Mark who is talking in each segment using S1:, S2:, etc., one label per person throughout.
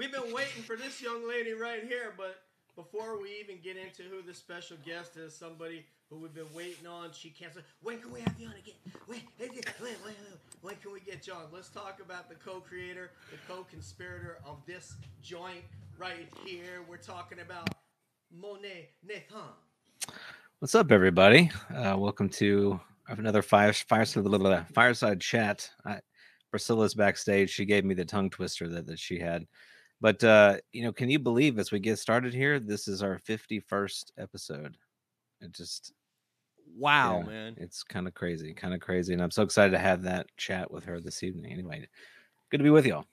S1: We've been waiting for this young lady right here, but before we even get into who the special guest is, somebody who we've been waiting on, she can't when can we have you on again? When, when, when, when, can we get you on? Let's talk about the co-creator, the co-conspirator of this joint right here. We're talking about Monet Nathan.
S2: What's up, everybody? Uh, welcome to another fire, fireside, fireside chat. I, Priscilla's backstage. She gave me the tongue twister that, that she had. But uh, you know, can you believe as we get started here, this is our 51st episode. It just
S1: wow,
S2: yeah,
S1: man.
S2: It's kind of crazy, kind of crazy. And I'm so excited to have that chat with her this evening. Anyway, good to be with y'all.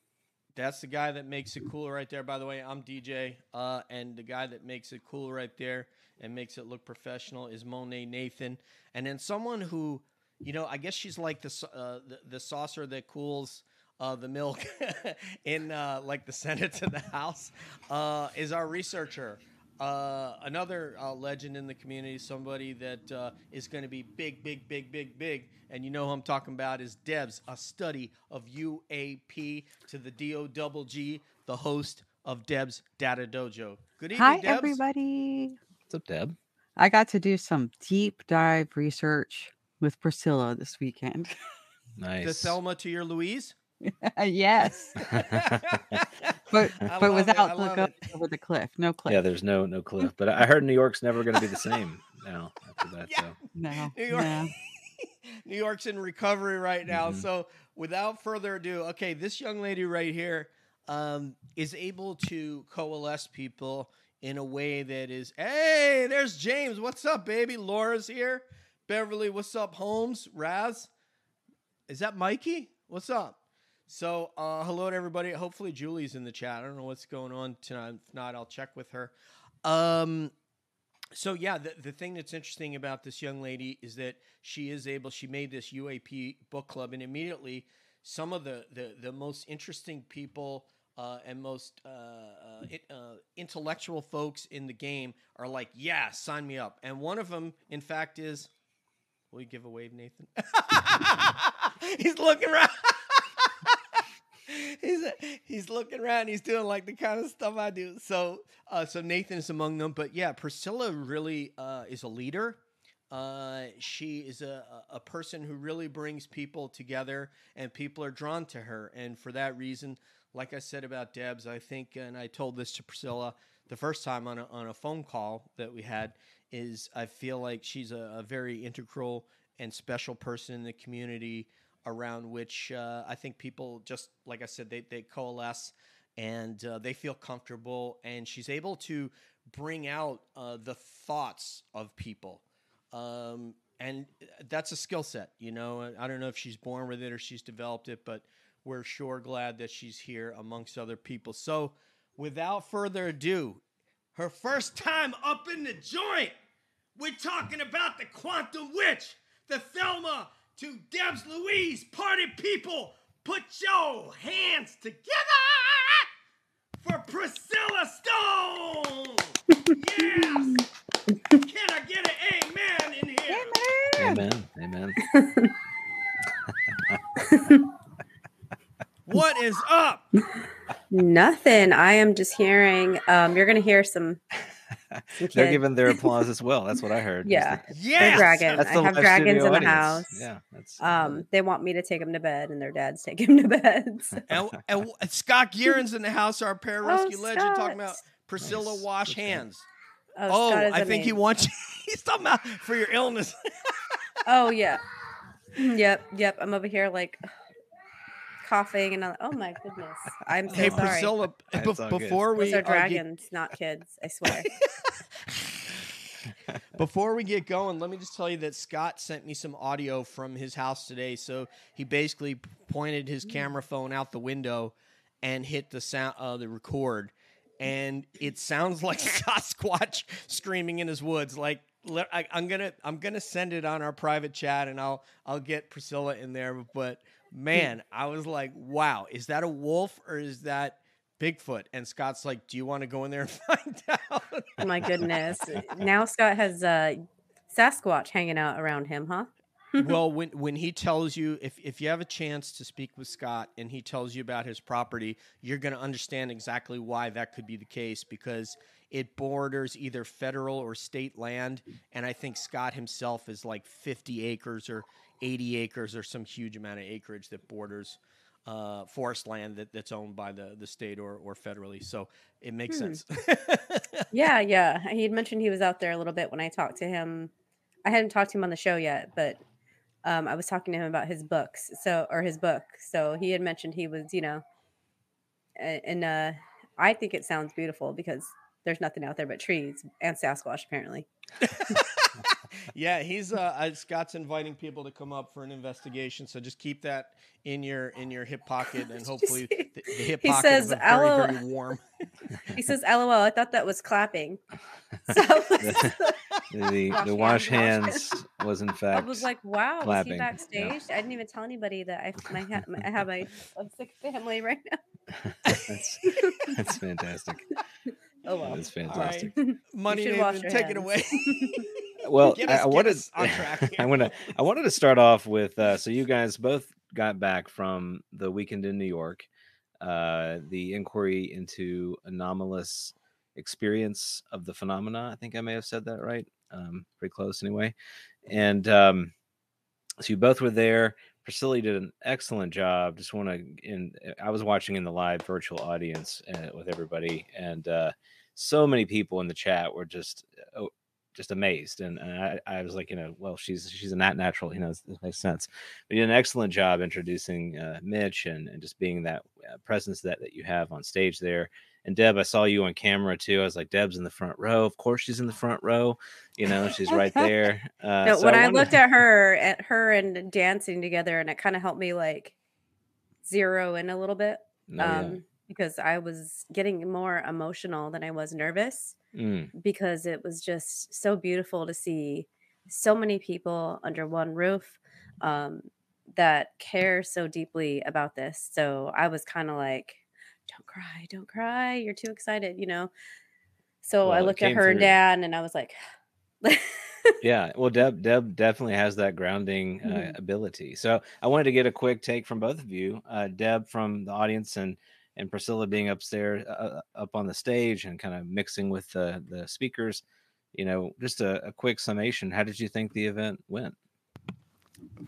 S1: That's the guy that makes it cool right there. By the way, I'm DJ. Uh, and the guy that makes it cool right there and makes it look professional is Monet Nathan. And then someone who, you know, I guess she's like the uh, the, the saucer that cools uh, the milk in uh, like the Senate to the House uh, is our researcher. Uh, another uh, legend in the community, somebody that uh, is going to be big, big, big, big, big, and you know who I'm talking about is Debs, a study of UAP to the D O double G, the host of Deb's Data Dojo. Good evening,
S3: Hi,
S1: Debs.
S3: everybody.
S2: What's up, Deb?
S3: I got to do some deep dive research with Priscilla this weekend.
S2: Nice.
S1: The Thelma to your Louise.
S3: yes, but
S1: I
S3: but
S1: love it, I
S3: without the go over the cliff. No cliff.
S2: yeah, there's no no cliff, but I heard New York's never going to be the same now after that.
S1: Yeah.
S2: So.
S3: no,
S1: New York.
S3: no.
S1: New York's in recovery right now.
S2: Mhm.
S1: So, without further ado, okay, this young lady right here um, is able to coalesce people in a way that is, hey, there's James. What's up, baby? Laura's here. Beverly, what's up? Holmes, Raz, is that Mikey? What's up? So, uh, hello to everybody. Hopefully, Julie's in the chat. I don't know what's going on tonight. If not, I'll check with her. Um, so yeah, the, the thing that's interesting about this young lady is that she is able. She made this UAP book club, and immediately some of the the, the most interesting people uh, and most uh, uh, it, uh, intellectual folks in the game are like, "Yeah, sign me up." And one of them, in fact, is. Will you give a wave, Nathan? he's looking around. He's he's looking around. He's doing like the kind of stuff I do. So uh, so Nathan is among them. But yeah, Priscilla really uh, is a leader. Uh, she is a, a person who really brings people together, and people are drawn to her. And for that reason, like I said about Debs, I think, and I told this to Priscilla the first time on a, on a phone call that we had, is I feel like she's a, a very integral and special person in the community around which uh, I think people just like I said they they coalesce and uh, they feel comfortable and she's able to bring out uh, the thoughts of people. Um, and that's a skill set you know? I don't know if she's born with it or she's developed it but we're sure glad that she's here amongst other people. So without further ado her first time up in the joint we're talking about the quantum witch the Thelma to Debs Louise. Party people, put your hands together for Priscilla Stone. yes. Can I get an amen in here?
S2: Amen. Amen. Amen.
S1: What is up?
S4: Nothing. I am just hearing. Um, you're gonna hear some. some
S2: They're
S4: kids.
S2: giving their applause as well. That's what I heard.
S4: Yeah.
S2: That's
S4: They're
S1: Yes.
S4: dragon.
S2: the-
S4: I have dragons in the
S2: audience.
S4: house.
S2: Yeah. That's
S4: Um, they want me to take them to bed, and their dads take them to bed. so-
S1: And, and Scott Gearon's in the house, our pararescue
S4: Oh,
S1: legend, talking about Priscilla
S2: Nice.
S1: wash
S2: Okay.
S1: hands.
S4: Oh,
S1: Oh,
S4: Scott is
S1: I think he wants you. He's talking about for your illness.
S4: Oh yeah. Yep. Yep. I'm over here like coughing, and I'm like, oh my goodness, I'm so
S1: hey,
S4: sorry.
S1: Priscilla,
S2: That's
S1: bef-
S2: all good.
S1: before we
S4: Those are
S1: get-
S4: dragons, not kids. I swear.
S1: Before we get going, let me just tell you that Scott sent me some audio from his house today. So he basically pointed his camera phone out the window and hit the sound, uh, the record, and it sounds like Sasquatch screaming in his woods. Like I, I'm gonna, I'm gonna send it on our private chat, and I'll, I'll get Priscilla in there. But man, I was like, wow, is that a wolf or is that? Bigfoot and Scott's like, "Do you want to go in there and find out?"
S4: Oh my goodness. Now Scott has uh, Sasquatch hanging out around him, huh?
S1: well, when when he tells you if if you have a chance to speak with Scott and he tells you about his property, you're going to understand exactly why that could be the case because it borders either federal or state land, and I think Scott himself is like 50 acres or 80 acres or some huge amount of acreage that borders uh, forest land that, that's owned by the, the state or, or federally. So it makes
S4: Hmm.
S1: sense.
S4: Yeah, yeah. He had mentioned he was out there a little bit when I talked to him. I hadn't talked to him on the show yet, but um, I was talking to him about his books, so or his book. So he had mentioned he was, you know, and uh, I think it sounds beautiful because there's nothing out there but trees and Sasquatch apparently.
S1: yeah, he's uh, Scott's inviting people to come up for an investigation. So just keep that in your in your hip pocket, and hopefully the, the hip
S4: He
S1: pocket
S4: says,
S1: of very
S4: "Aloe."
S1: very warm.
S4: He says, "LOL, I thought that was clapping." So
S2: the the,
S4: Wash
S2: the wash
S4: hands,
S2: hands was in fact.
S4: I was like, "Wow, was
S2: clapping,
S4: he
S2: yeah.
S4: backstage?" I didn't even tell anybody that I my, my I have a, a sick family right now.
S2: that's, that's fantastic.
S4: Oh well.
S2: That's
S1: All right,
S2: fantastic.
S1: money,
S4: should
S1: Nathan,
S4: wash your
S1: take it away.
S2: Well, I, I wanted
S1: on track.
S2: I want to I wanted to start off with uh, so you guys both got back from the weekend in New York, uh, the inquiry into anomalous experience of the phenomena. I think I may have said that right. Um, pretty close anyway. And um, so you both were there. Priscilla did an excellent job. Just want to, in I was watching in the live virtual audience uh, with everybody, and uh, so many people in the chat were just oh, just amazed. And, and I, I was like, you know, well, she's she's a nat natural, you know, this makes sense. But you did an excellent job introducing uh, Mitch and, and just being that uh, presence that that you have on stage there. And Deb, I saw you on camera too. I was like, Deb's in the front row. Of course, she's in the front row. You know, she's right there. Uh,
S4: no,
S2: so
S4: when I,
S2: wanted-
S4: looked at her, at her and dancing together, and it kind of helped me like zero in a little bit
S2: Oh, yeah.
S4: Because I was getting more emotional than I was nervous
S2: Mm,
S4: because it was just so beautiful to see so many people under one roof um, that care so deeply about this. So I was kind of like, "Don't cry, don't cry. You're too excited," you know. So I
S2: Well, it
S4: looked at her and
S2: through.
S4: dad, and I was like.
S2: yeah well deb deb definitely has that grounding uh,
S4: Mhm.
S2: ability so i wanted to get a quick take from both of you uh, deb from the audience and and priscilla being upstairs uh, up on the stage and kind of mixing with the the speakers you know just a, a quick summation how did you think the event went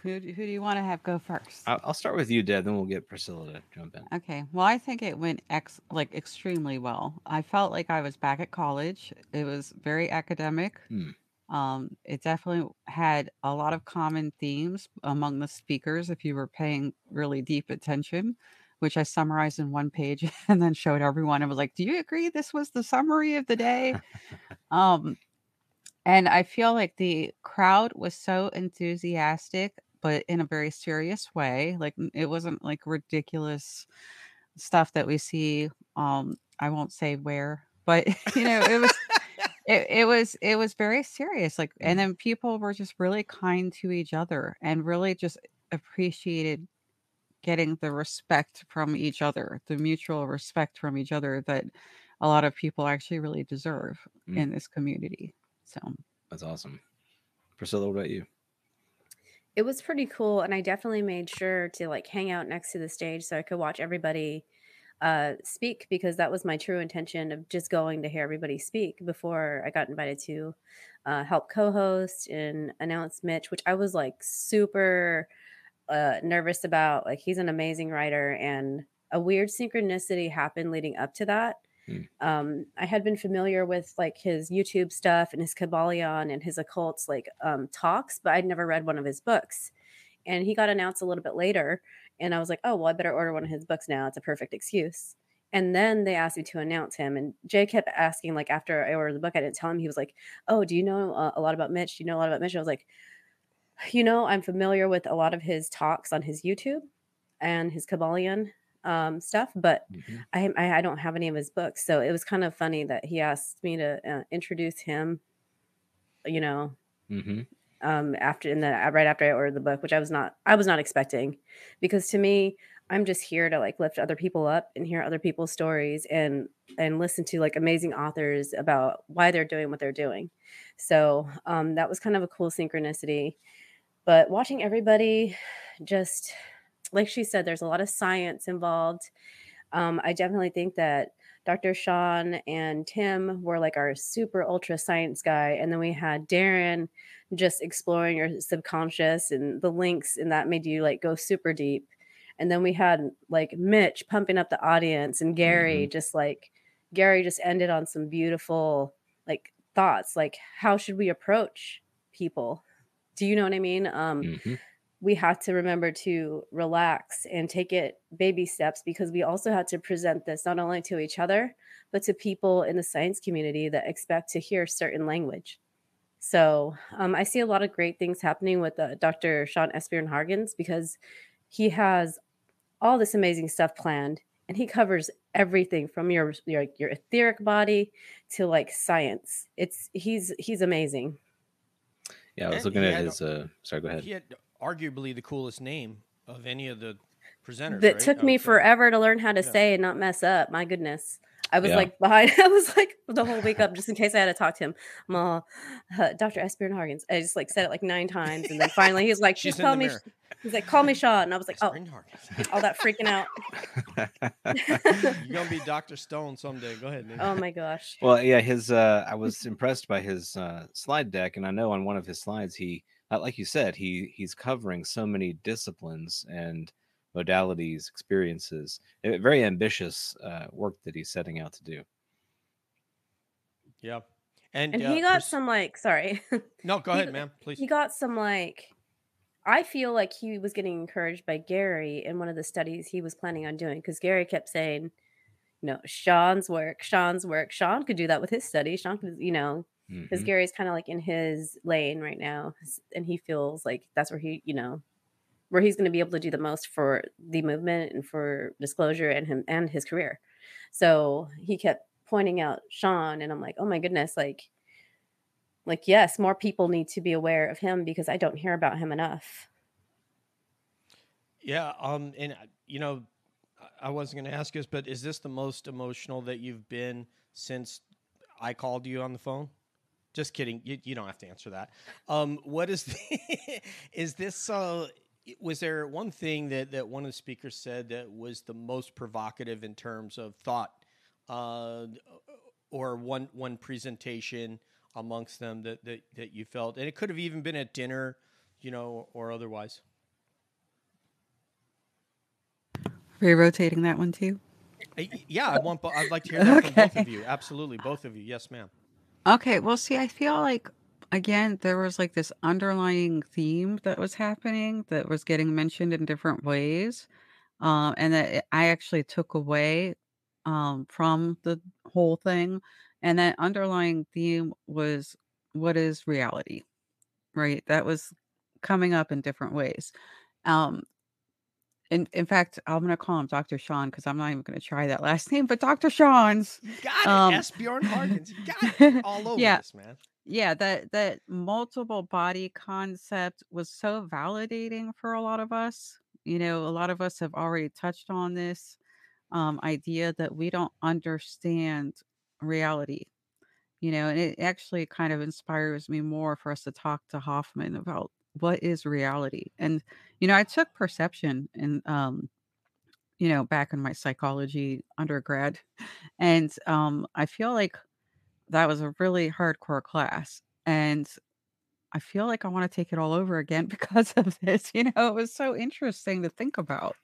S3: Who, do- who do you want to have go first?
S2: i'll, I'll start with you deb then we'll get priscilla to jump in
S3: Okay. Well, I think it went ex like extremely well. I felt like I was back at college. It was very academic.
S2: Hmm.
S3: Um, it definitely had a lot of common themes among the speakers if you were paying really deep attention, which I summarized in one page and then showed everyone. I was like, "Do you agree this was the summary of the day?" um, and I feel like the crowd was so enthusiastic, but in a very serious way. Like it wasn't like ridiculous stuff that we see. Um, I won't say where, but you know, it was it, it was it was very serious. Like, and then people were just really kind to each other and really just appreciated getting the respect from each other, the mutual respect from each other that a lot of people actually really deserve
S2: Mm.
S3: in this community. So
S2: that's awesome priscilla what about you
S4: it was pretty cool and i definitely made sure to like hang out next to the stage so i could watch everybody uh, speak because that was my true intention of just going to hear everybody speak before i got invited to uh, help co-host and announce mitch which i was like super uh, nervous about like he's an amazing writer and a weird synchronicity happened leading up to that
S2: Hmm.
S4: um, I had been familiar with like his YouTube stuff and his Kybalion and his occults like um, talks, but I'd never read one of his books. And he got announced a little bit later, and I was like, oh well, I better order one of his books now. It's a perfect excuse. And then they asked me to announce him, and Jay kept asking like after I ordered the book, I didn't tell him. He was like, oh, do you know uh, a lot about Mitch? Do you know a lot about Mitch? I was like, you know, I'm familiar with a lot of his talks on his YouTube and his Kybalion um, stuff, but
S2: Mhm.
S4: I, I I don't have any of his books, so it was kind of funny that he asked me to uh, introduce him. You know,
S2: Mhm.
S4: um, after in the right after I ordered the book, which I was not I was not expecting, because to me, I'm just here to like lift other people up and hear other people's stories and and listen to like amazing authors about why they're doing what they're doing. So um, that was kind of a cool synchronicity. But watching everybody just like she said, there's a lot of science involved. Um, I definitely think that Dr. Sean and Tim were like our super ultra science guy. And then we had Darren just exploring your subconscious and the links, and that made you like go super deep. And then we had like Mitch pumping up the audience and Gary
S2: Mm-hmm.
S4: just like Gary just ended on some beautiful like thoughts like how should we approach people? Do you know what I mean? Um
S2: Mhm.
S4: we had to remember to relax and take it baby steps because we also had to present this not only to each other but to people in the science community that expect to hear certain language so um, i see a lot of great things happening with uh, dr sean Esbjorn hargens because he has all this amazing stuff planned and he covers everything from your your, your etheric body to like science it's he's he's amazing
S2: Yeah, I was
S1: And
S2: looking at
S1: had-
S2: his. Uh, sorry, go ahead.
S1: He had arguably the coolest name of any of the presenters.
S4: that
S1: right?
S4: took me
S1: would say.
S4: forever to learn how to
S1: Yeah.
S4: say and not mess up. My goodness. I was
S2: Yeah.
S4: like behind, I was like the whole week up just in case I had to talk to him. I'm all, uh, Dr. Esbjorn Hargens. I just like said it like nine times. And then finally he's like,
S1: She's
S4: just call me.
S1: mirror.
S4: He's like, call me Sean. And I was like, oh,
S1: Spring
S4: all that freaking out.
S1: You're gonna be Dr. Stone someday. Go ahead. Nick.
S4: oh my gosh.
S2: Well, yeah, his. Uh, I was impressed by his uh, slide deck, and I know on one of his slides, he, uh, like you said, he he's covering so many disciplines and modalities, experiences. Very ambitious uh, work that he's setting out to do.
S1: Yeah. And,
S4: And
S1: uh,
S4: he got
S1: pers-
S4: some like, sorry.
S1: No, go
S4: he-
S1: ahead, ma'am. Please.
S4: he got some like I feel like he was getting encouraged by Gary in one of the studies he was planning on doing because Gary kept saying, you know, Sean's work, Sean's work. Sean could do that with his study. Sean could, you know, because
S2: Mhm.
S4: Gary's kind of like in his lane right now, and he feels like that's where he, you know, where he's going to be able to do the most for the movement and for disclosure and him and his career. So he kept pointing out Sean, and I'm like, oh my goodness, like, like yes, more people need to be aware of him because I don't hear about him enough.
S1: Yeah. Um. And uh, you know, I- wasn't gonna ask this, but is this the most emotional that you've been since I called you on the phone? Just kidding. You, you don't have to answer that. Um. What is the, is this? Uh. Was there one thing that that one of the speakers said that was the most provocative in terms of thought, uh, or one one presentation amongst them that that that you felt, and it could have even been at dinner, you know, or otherwise.
S3: Are you rotating that one too?
S1: Yeah, I want. I'd like to hear that from both of you. Absolutely, both of you. Yes, ma'am.
S3: Okay, well, see, I feel like again there was like this underlying theme that was happening that was getting mentioned in different ways, um, and that I actually took away um, from the whole thing, and that underlying theme was what is reality, right? That was coming up in different ways. Um, in in fact, I'm gonna call him Dr. Sean because I'm not even gonna try that last name, but Dr. Sean's.
S1: You got it,
S3: Um,
S1: S. Bjorn Harkins. You got it all over
S3: Yeah.
S1: this, man.
S3: Yeah that that multiple body concept was so validating for a lot of us you know a lot of us have already touched on this um idea that we don't understand reality you know and it actually kind of inspires me more for us to talk to hoffman about what is reality. And you know i took perception and um you know back in my psychology undergrad and um i feel like that was a really hardcore class and i feel like i want to take it all over again because of this you know it was so interesting to think about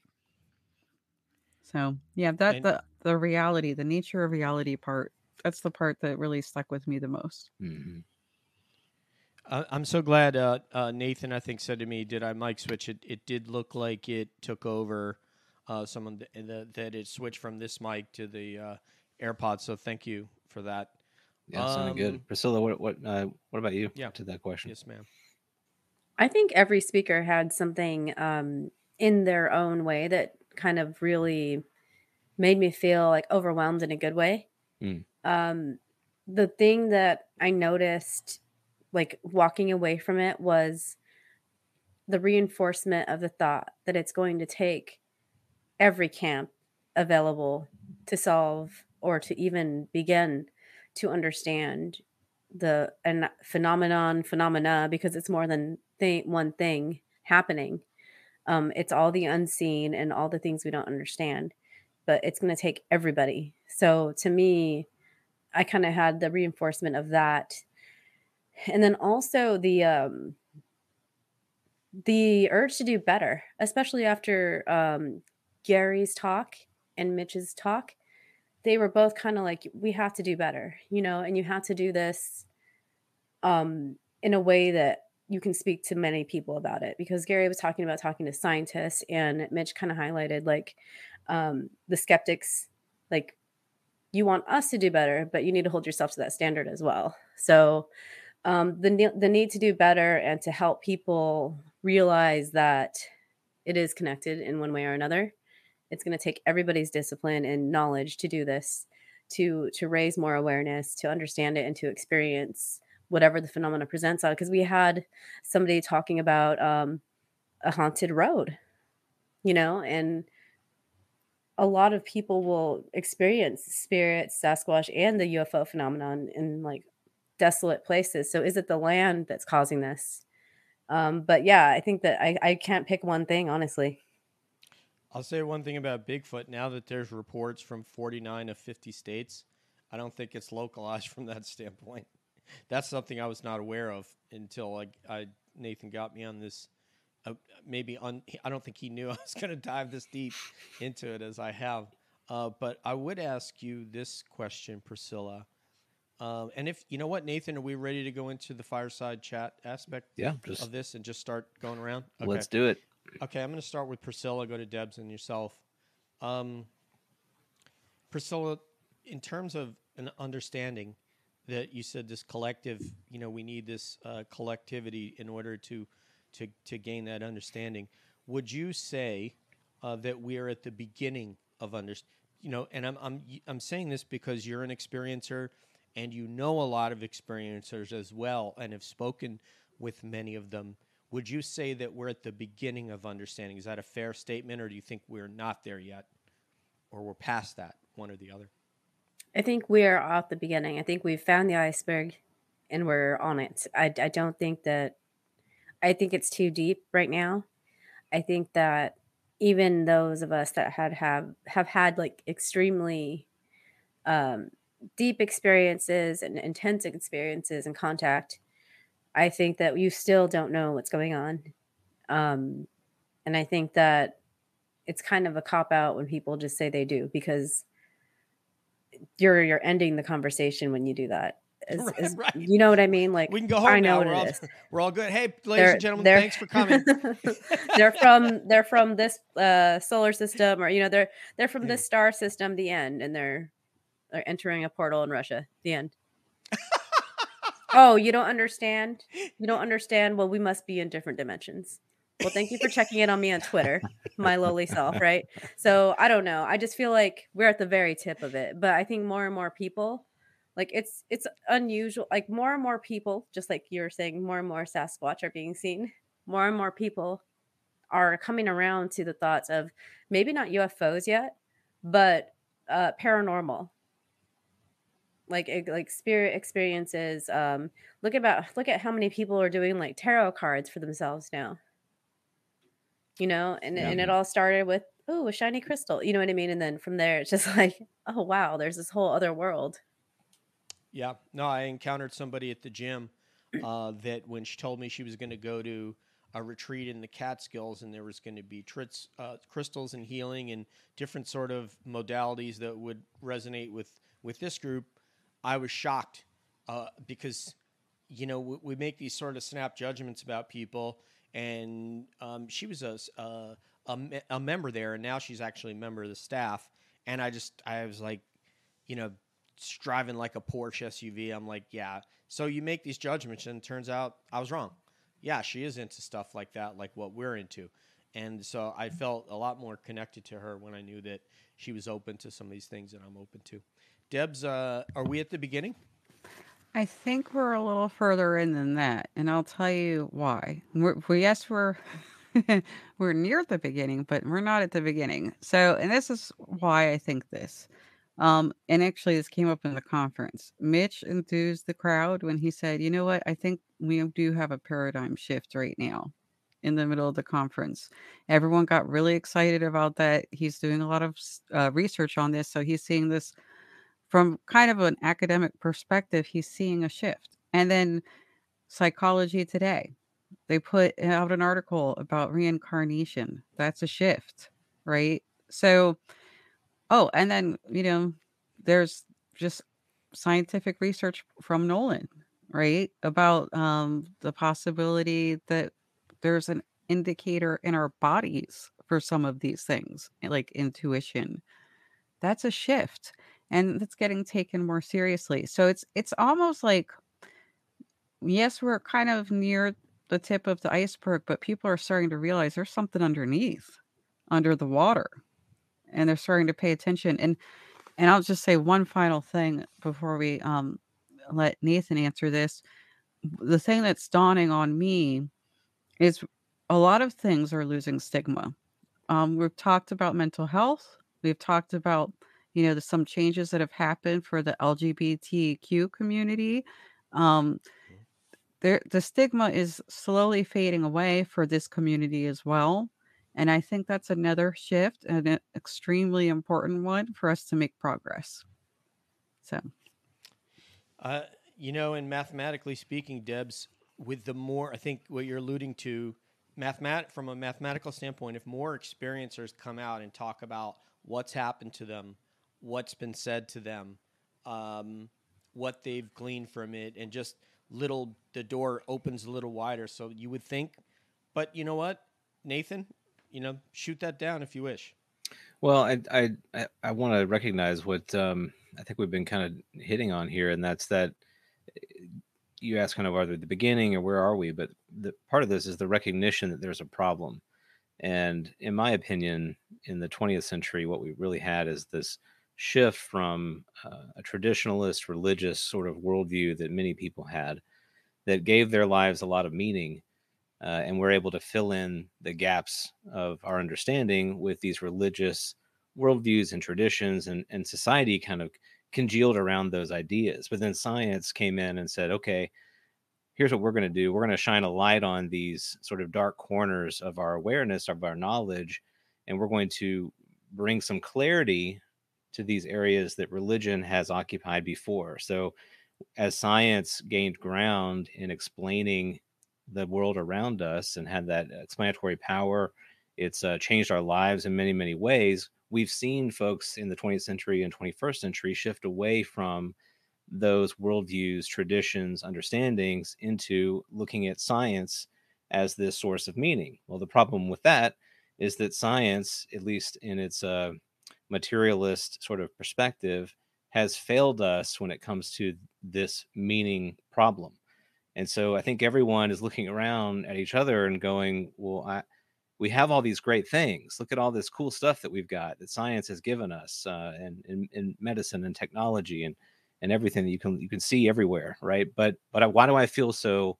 S3: so yeah that
S1: And-
S3: the the reality the nature of reality part that's the part that really stuck with me the most
S2: Mhm.
S1: Uh, I'm so glad uh, uh, Nathan, I think, said to me, "Did I mic switch it? It did look like it took over uh, someone th- the, that it switched from this mic to the uh, AirPods." So thank you for that.
S2: Yeah, sounded
S1: Um,
S2: good. Priscilla, what what uh, what about you?
S1: Yeah.
S2: To that question.
S1: Yes, ma'am.
S4: I think every speaker had something um, in their own way that kind of really made me feel like overwhelmed in a good way.
S2: Mm.
S4: Um, the thing that I noticed, like walking away from it, was the reinforcement of the thought that it's going to take every camp available to solve or to even begin to understand the and phenomenon phenomena because it's more than thing one thing happening. Um it's all the unseen and all the things we don't understand but it's going to take everybody. So to me i kind of had the reinforcement of that. And then also the um the urge to do better especially after um gary's talk and mitch's talk they were both kind of like we have to do better you know and you have to do this um in a way that you can speak to many people about it because Gary was talking about talking to scientists and Mitch kind of highlighted like um, the skeptics like you want us to do better but you need to hold yourself to that standard as well. So um, the the need to do better and to help people realize that it is connected in one way or another it's going to take everybody's discipline and knowledge to do this to to raise more awareness to understand it and to experience whatever the phenomena presents on because we had somebody talking about um, a haunted road you know and a lot of people will experience spirits sasquatch and the ufo phenomenon in like desolate places. So is it the land that's causing this? Um, but yeah i think that I, I can't pick one thing honestly
S1: I'll say one thing about Bigfoot. Now that there's reports from 49 of 50 states, I don't think it's localized from that standpoint that's something I was not aware of until like I Nathan got me on this. Uh, maybe on I don't think he knew I was going to dive this deep into it as I have. Uh, but I would ask you this question, Priscilla. Um, and if you know what, Nathan, are we ready to go into the fireside chat aspect
S2: yeah, just,
S1: of this and just start going around?
S2: Okay. Let's do it.
S1: Okay, I'm going to start with Priscilla. Go to Debs and yourself. Um, Priscilla, in terms of an understanding, that you said this collective, you know, we need this uh, collectivity in order to, to, to gain that understanding. Would you say uh, that we are at the beginning of understanding? You know, and I'm, I'm, I'm saying this because you're an experiencer and you know a lot of experiencers as well and have spoken with many of them. Would you say that we're at the beginning of understanding? Is that a fair statement, or do you think we're not there yet, or we're past that, one or the other?
S4: I think we're off the beginning. I think we've found the iceberg and we're on it. I, I don't think that, I think it's too deep right now. I think that even those of us that had have have had like extremely um, deep experiences and intense experiences and contact, I think that you still don't know what's going on. Um, and I think that it's kind of a cop out when people just say they do because you're you're ending the conversation when you do that. As, right. You know what I mean? Like
S1: we can go home I know now. We're all, we're all good. Hey, ladies they're, and gentlemen, thanks for coming.
S4: they're from they're from this uh, solar system, or you know, they're they're from this star system. The end, and they're they're entering a portal in Russia. The end. Oh, you don't understand? You don't understand? Well, we must be in different dimensions. Well, thank you for checking in on me on Twitter, my lowly self, right? So I don't know. I just feel like we're at the very tip of it. But I think more and more people, like it's it's unusual. Like more and more people, just like you were saying, more and more Sasquatch are being seen. More and more people are coming around to the thoughts of maybe not UFOs yet, but uh, paranormal like like spirit experiences um look about look at how many people are doing like tarot cards for themselves now you know, and yeah. and it all started with oh a shiny crystal, you know what I mean, and then from there it's just like oh wow, there's this whole other world.
S1: Yeah, no, I encountered somebody at the gym uh, that when she told me she was going to go to a retreat in the Catskills and there was going to be trits, uh, crystals and healing and different sort of modalities that would resonate with with this group, I was shocked uh, because you know we, we make these sort of snap judgments about people and um, she was a, a, a, a member there, and now she's actually a member of the staff. And I just I was like, you know, driving like a Porsche SUV. I'm like, yeah. So you make these judgments, and it turns out I was wrong. Yeah, she is into stuff like that, like what we're into. And so I felt a lot more connected to her when I knew that she was open to some of these things that I'm open to. Debs, uh, are we at the beginning?
S3: I think we're a little further in than that, and I'll tell you why. We're, we yes, we're we're near the beginning, but we're not at the beginning. So, and this is why I think this. Um, and actually, this came up in the conference. Mitch enthused the crowd when he said, "You know what? I think we do have a paradigm shift right now." In the middle of the conference, everyone got really excited about that. He's doing a lot of uh, research on this, so he's seeing this from kind of an academic perspective. He's seeing a shift, and then Psychology Today, they put out an article about reincarnation. That's a shift, right? So Oh, and then, you know, there's just scientific research from Nolan, right? About um, the possibility that there's an indicator in our bodies for some of these things, like intuition. That's a shift and that's getting taken more seriously. So it's it's almost like yes, we're kind of near the tip of the iceberg, but people are starting to realize there's something underneath, under the water and they're starting to pay attention. And and I'll just say one final thing before we um, let Nathan answer this. The thing that's dawning on me is a lot of things are losing stigma. Um, we've talked about mental health. We've talked about you know the, some changes that have happened for the LGBTQ community. Um, there, the stigma is slowly fading away for this community as well. And I think that's another shift and an extremely important one for us to make progress. So,
S1: uh, you know, and mathematically speaking, Debs, with the more, I think what you're alluding to, mathemat- from a mathematical standpoint, if more experiencers come out and talk about what's happened to them, what's been said to them, um, what they've gleaned from it, and just little, the door opens a little wider. So you would think, but you know what, Nathan, you know, shoot that down if you wish.
S2: Well, I I I, want to recognize what um, I think we've been kind of hitting on here, and that's that you ask kind of they the beginning or where are we? But the part of this is the recognition that there's a problem. And in my opinion, in the 20th century, what we really had is this shift from uh, a traditionalist religious sort of worldview that many people had that gave their lives a lot of meaning uh, and we're able to fill in the gaps of our understanding with these religious worldviews and traditions and, and society kind of congealed around those ideas. But then science came in and said okay here's what we're going to do. We're going to shine a light on these sort of dark corners of our awareness of our knowledge and we're going to bring some clarity to these areas that religion has occupied before so as science gained ground in explaining the world around us and had that explanatory power. It's uh, changed our lives in many, many ways. We've seen folks in the 20th century and 21st century shift away from those worldviews, traditions, understandings into looking at science as this source of meaning. Well, the problem with that is that science, at least in its uh, materialist sort of perspective, has failed us when it comes to this meaning problem. And so I think everyone is looking around at each other and going, well, I, we have all these great things. Look at all this cool stuff that we've got that science has given us, uh, and in medicine and technology and and everything that you can you can see everywhere, right? But but why do I feel so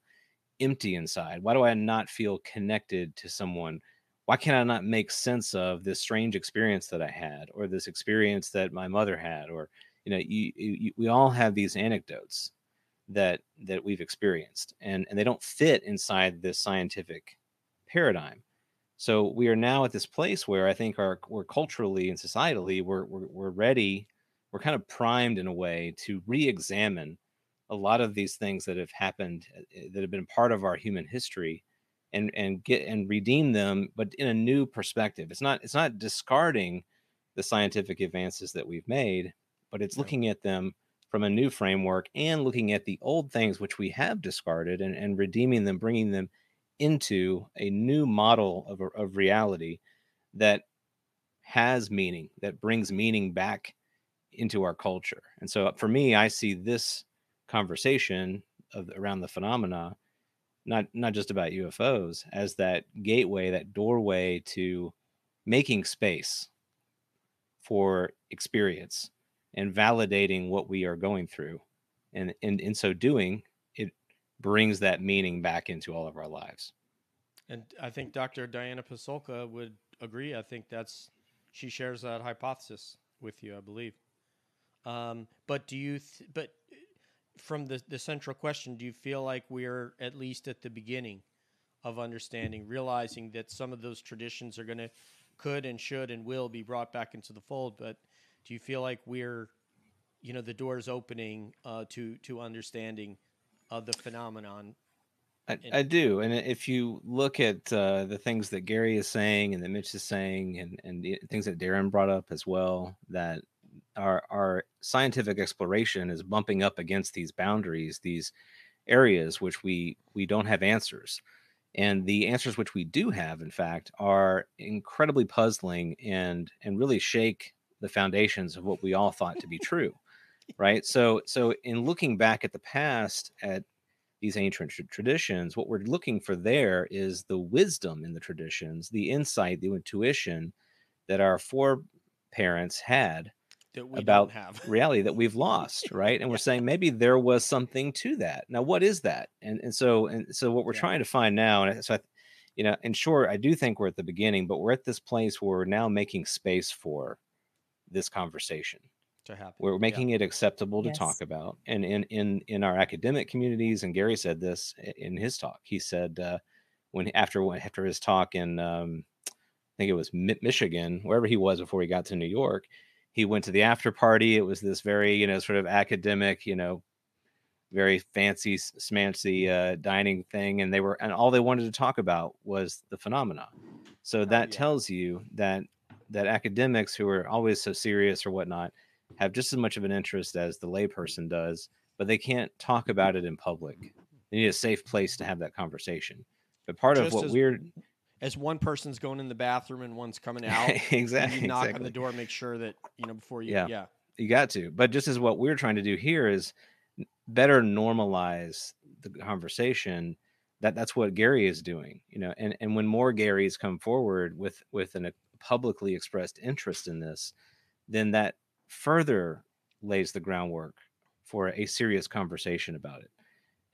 S2: empty inside? Why do I not feel connected to someone? Why can I not make sense of this strange experience that I had, or this experience that my mother had, or you know, you, you, we all have these anecdotes that that we've experienced and and they don't fit inside this scientific paradigm. So we are now at this place where i think our we're culturally and societally we're we're, we're ready we're kind of primed in a way to re-examine a lot of these things that have happened uh, that have been part of our human history and and get and redeem them but in a new perspective it's not it's not discarding the scientific advances that we've made but it's looking at them from a new framework and looking at the old things which we have discarded and, and redeeming them, bringing them into a new model of, of reality that has meaning, that brings meaning back into our culture. And so uh, for me, I see this conversation of, around the phenomena, not not just about UFOs, as that gateway, that doorway to making space for experience and validating what we are going through. And, in so doing, it brings that meaning back into all of our lives.
S1: And I think Dr. Diana Pasulka would agree. I think that's she shares that hypothesis with you, I believe. Um, but do you? Th- but from the the central question, do you feel like we're at least at the beginning of understanding, realizing that some of those traditions are going to could and should and will be brought back into the fold? But do you feel like we're, you know, the doors opening uh, to to understanding of the phenomenon
S2: I, I do, and if you look at uh, the things that Gary is saying and that Mitch is saying, and and the things that Darren brought up as well, that our our scientific exploration is bumping up against these boundaries, these areas which we we don't have answers, and the answers which we do have, in fact, are incredibly puzzling and and really shake the foundations of what we all thought to be true, right? So so in looking back at the past at these ancient tr- traditions, what we're looking for there is the wisdom in the traditions, the insight, the intuition that our foreparents had
S1: that we
S2: about
S1: don't have?
S2: reality that we've lost, right? And we're saying maybe there was something to that. Now, what is that? And and so and so what we're
S1: Yeah.
S2: trying to find now, and so I, you know, in short, I do think we're at the beginning, but we're at this place where we're now making space for this conversation
S1: to happen.
S2: we're
S1: Yeah.
S2: making it acceptable to
S4: Yes.
S2: talk about and in in in our academic communities and gary said this in his talk he said uh when after when- after his talk in um i think it was michigan wherever he was before he got to new york he went to the after party it was this very you know sort of academic you know very fancy smancy uh dining thing and they were and all they wanted to talk about was the phenomena so that
S1: yeah.
S2: tells you that that academics who are always so serious or whatnot have just as much of an interest as the layperson does, but they can't talk about it in public. They need a safe place to have that conversation. But part of what
S1: as
S2: we're
S1: As one person's going in the bathroom and one's coming out,
S2: exactly
S1: you knock on the door, make sure that you know before you.
S2: Yeah.
S1: yeah.
S2: you got to. But just as what we're trying to do here is better normalize the conversation. That that's what Gary is doing, you know. And and when more Garys come forward with with an, a publicly expressed interest in this, then that further lays the groundwork for a serious conversation about it.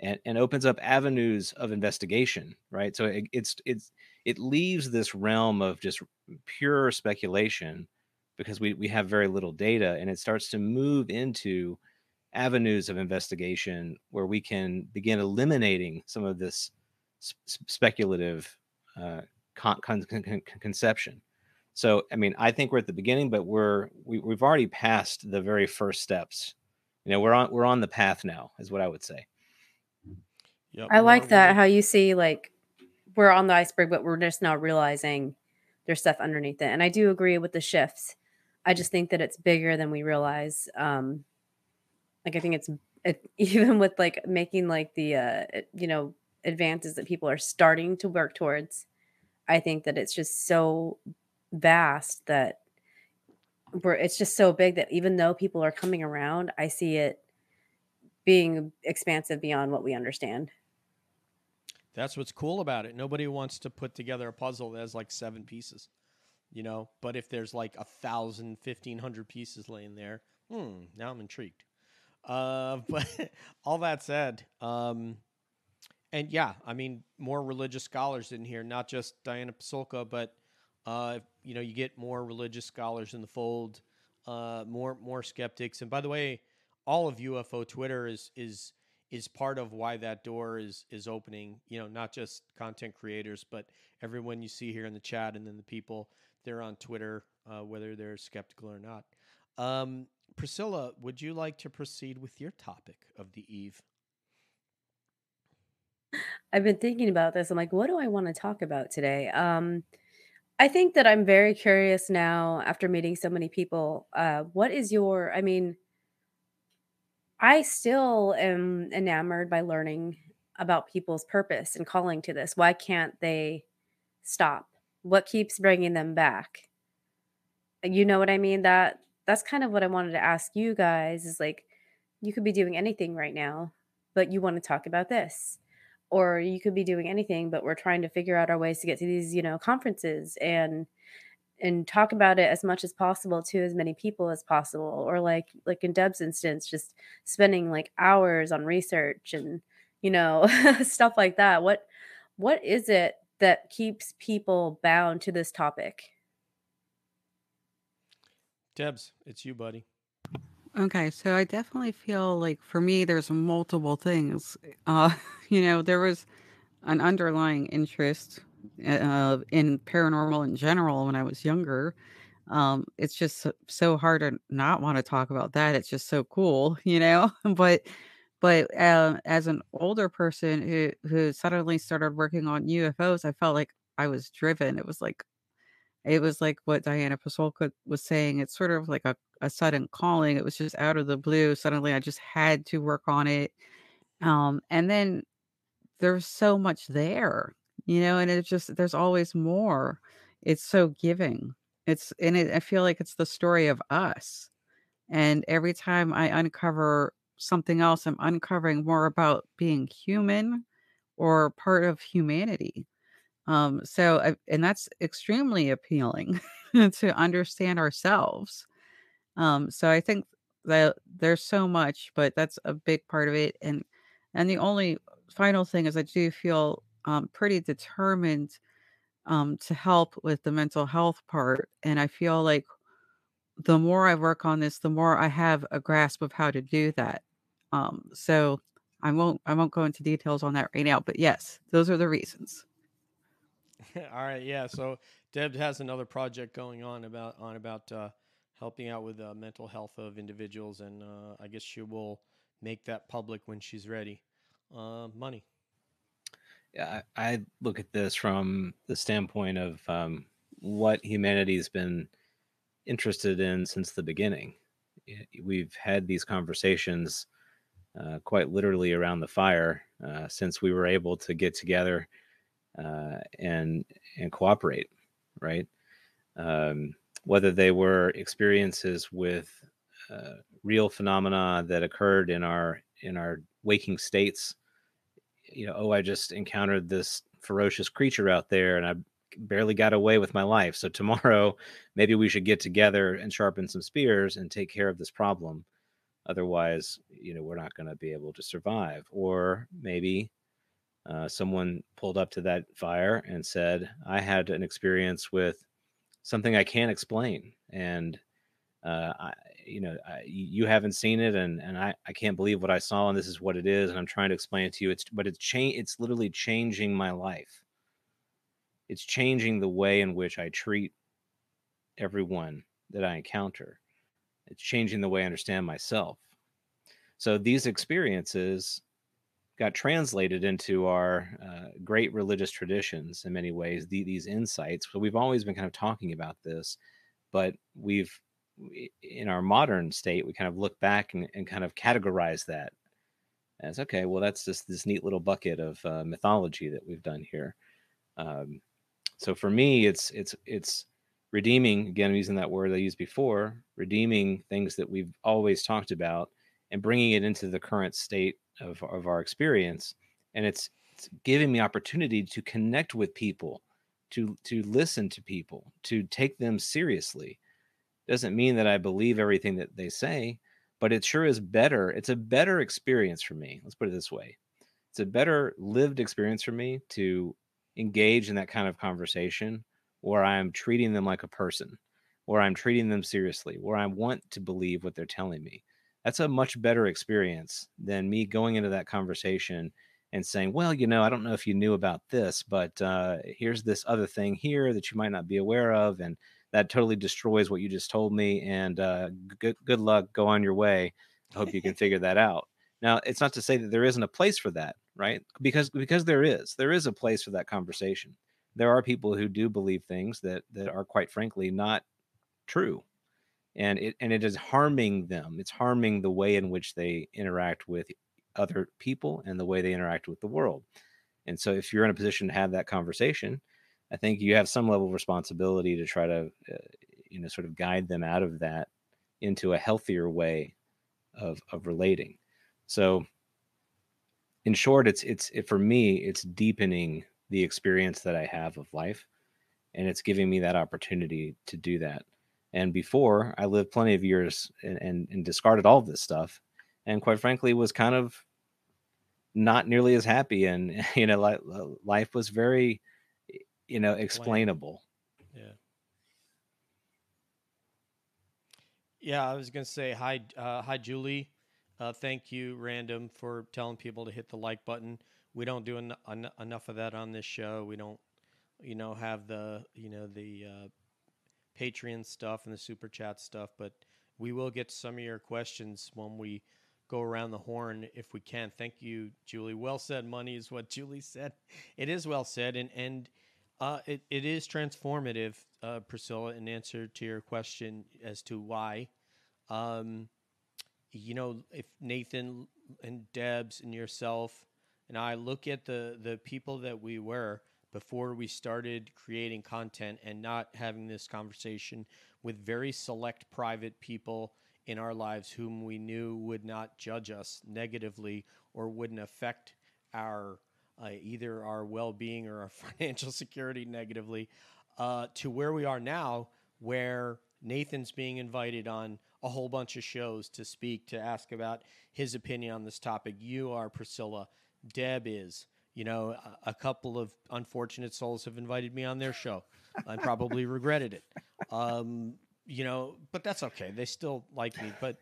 S2: And, and opens up avenues of investigation, right? So it, it's it's it leaves this realm of just pure speculation because we, we have very little data and it starts to move into avenues of investigation where we can begin eliminating some of this s- s- speculative uh, con- con- con- conception. So i mean i think we're at the beginning but we're we, we've already passed the very first steps. You know we're on we're on the path now is what i would say
S1: Yep,
S4: I like that how you see like we're on the iceberg, but we're just now realizing there's stuff underneath it. And I do agree with the shifts. I just think that it's bigger than we realize. Um, like I think it's it, even with like making like the uh, you know advances that people are starting to work towards. I think that it's just so vast that we're it's just so big that even though people are coming around, I see it being expansive beyond what we understand.
S1: That's what's cool about it. Nobody wants to put together a puzzle that has like seven pieces, you know. But if there's like a thousand, fifteen hundred pieces laying there, hmm, now I'm intrigued. Uh, but all that said, um, and yeah, I mean, more religious scholars in here, not just Diana Pasulka, but uh, you know, you get more religious scholars in the fold, uh, more more skeptics. And by the way, all of UFO Twitter is is is part of why that door is is opening. You know, not just content creators, but everyone you see here in the chat, and then the people they're on Twitter, uh, whether they're skeptical or not. Um, Priscilla, would you like to proceed with your topic of the eve?
S4: I've been thinking about this. I'm like, what do I want to talk about today? Um, I think that I'm very curious now after meeting so many people. Uh, what is your, I mean, I still am enamored by learning about people's purpose and calling to this. Why can't they stop? What keeps bringing them back? You know what I mean? That that's kind of what I wanted to ask you guys is like you could be doing anything right now, but you want to talk about this. Or you could be doing anything, but we're trying to figure out our ways to get to these, you know, conferences and and talk about it as much as possible to as many people as possible or like like in deb's instance just spending like hours on research and you know stuff like that what what is it that keeps people bound to this topic
S1: Debs, it's you, buddy.
S3: Okay, so I definitely feel like for me, there's multiple things. Uh, you know, there was an underlying interest uh, in paranormal in general when I was younger. Um, it's just so, hard to not want to talk about that. It's just so cool, you know. but but uh, as an older person who who suddenly started working on UFOs, I felt like I was driven. It was like it was like what Diana Pasulka was saying. It's sort of like a, a sudden calling. It was just out of the blue. Suddenly, I just had to work on it. Um, and then there's so much there, you know, and it's just there's always more. It's so giving. It's and it, I feel like it's the story of us. And every time I uncover something else, I'm uncovering more about being human or part of humanity. Um, so, I, and that's extremely appealing to understand ourselves. Um, so I think that there's so much, but that's a big part of it. And and the only final thing is I do feel um, pretty determined um, to help with the mental health part, and I feel like the more I work on this, the more I have a grasp of how to do that. Um, so I won't I won't go into details on that right now, but yes, those are the reasons.
S1: All right, yeah. So Deb has another project going on about on about uh, helping out with uh, mental health of individuals, and uh, I guess she will make that public when she's ready. Uh, money.
S2: I, I look at this from the standpoint of um, what humanity's been interested in since the beginning. We've had these conversations uh, quite literally around the fire uh, since we were able to get together uh, and and cooperate, right? Um, whether they were experiences with uh, real phenomena that occurred in our in our waking states, you know, oh, I just encountered this ferocious creature out there, and I barely got away with my life. So tomorrow, maybe we should get together and sharpen some spears and take care of this problem. Otherwise, you know, we're not going to be able to survive. Or maybe uh, someone pulled up to that fire and said, I had an experience with something I can't explain. And, uh, I, you know, I, you haven't seen it and, and I, I can't believe what I saw and this is what it is. And I'm trying to explain it to you. It's, but it's change. It's literally changing my life. It's changing the way in which I treat everyone that I encounter. It's changing the way I understand myself. So these experiences got translated into our uh, great religious traditions in many ways the, these insights so we've always been kind of talking about this but we've in our modern state we kind of look back and, and kind of categorize that as okay well that's just this neat little bucket of uh, mythology that we've done here. Um, so for me it's it's it's redeeming again I'm using that word i used before redeeming things that we've always talked about and bringing it into the current state of, of our experience and it's, it's giving me opportunity to connect with people to to listen to people to take them seriously doesn't mean that i believe everything that they say but it sure is better it's a better experience for me let's put it this way it's a better lived experience for me to engage in that kind of conversation where i'm treating them like a person where i'm treating them seriously where i want to believe what they're telling me that's a much better experience than me going into that conversation and saying, well, you know, I don't know if you knew about this, but uh, here's this other thing here that you might not be aware of. And that totally destroys what you just told me. And uh, good, good luck. Go on your way. I hope you can figure that out. Now, it's not to say that there isn't a place for that, right? Because because there is, there is a place for that conversation. There are people who do believe things that that are quite frankly not true, and it and it is harming them it's harming the way in which they interact with other people and the way they interact with the world and so if you're in a position to have that conversation i think you have some level of responsibility to try to uh, you know sort of guide them out of that into a healthier way of of relating so in short it's it's it, for me it's deepening the experience that i have of life and it's giving me that opportunity to do that and before, I lived plenty of years and, and, and discarded all of this stuff, and quite frankly, was kind of not nearly as happy. And you know, life, life was very, you know, explainable.
S1: Yeah. Yeah, I was gonna say hi, uh, hi, Julie. Uh, thank you, Random, for telling people to hit the like button. We don't do en- en- enough of that on this show. We don't, you know, have the you know the uh, Patreon stuff and the super chat stuff, but we will get some of your questions when we go around the horn if we can. Thank you, Julie. Well said. Money is what Julie said. It is well said, and and uh, it it is transformative, uh, Priscilla. In answer to your question as to why, um, you know, if Nathan and Debs and yourself and I look at the the people that we were before we started creating content and not having this conversation with very select private people in our lives whom we knew would not judge us negatively or wouldn't affect our uh, either our well-being or our financial security negatively uh, to where we are now where nathan's being invited on a whole bunch of shows to speak to ask about his opinion on this topic you are priscilla deb is you know a, a couple of unfortunate souls have invited me on their show i probably regretted it um, you know, but that's okay. They still like me. But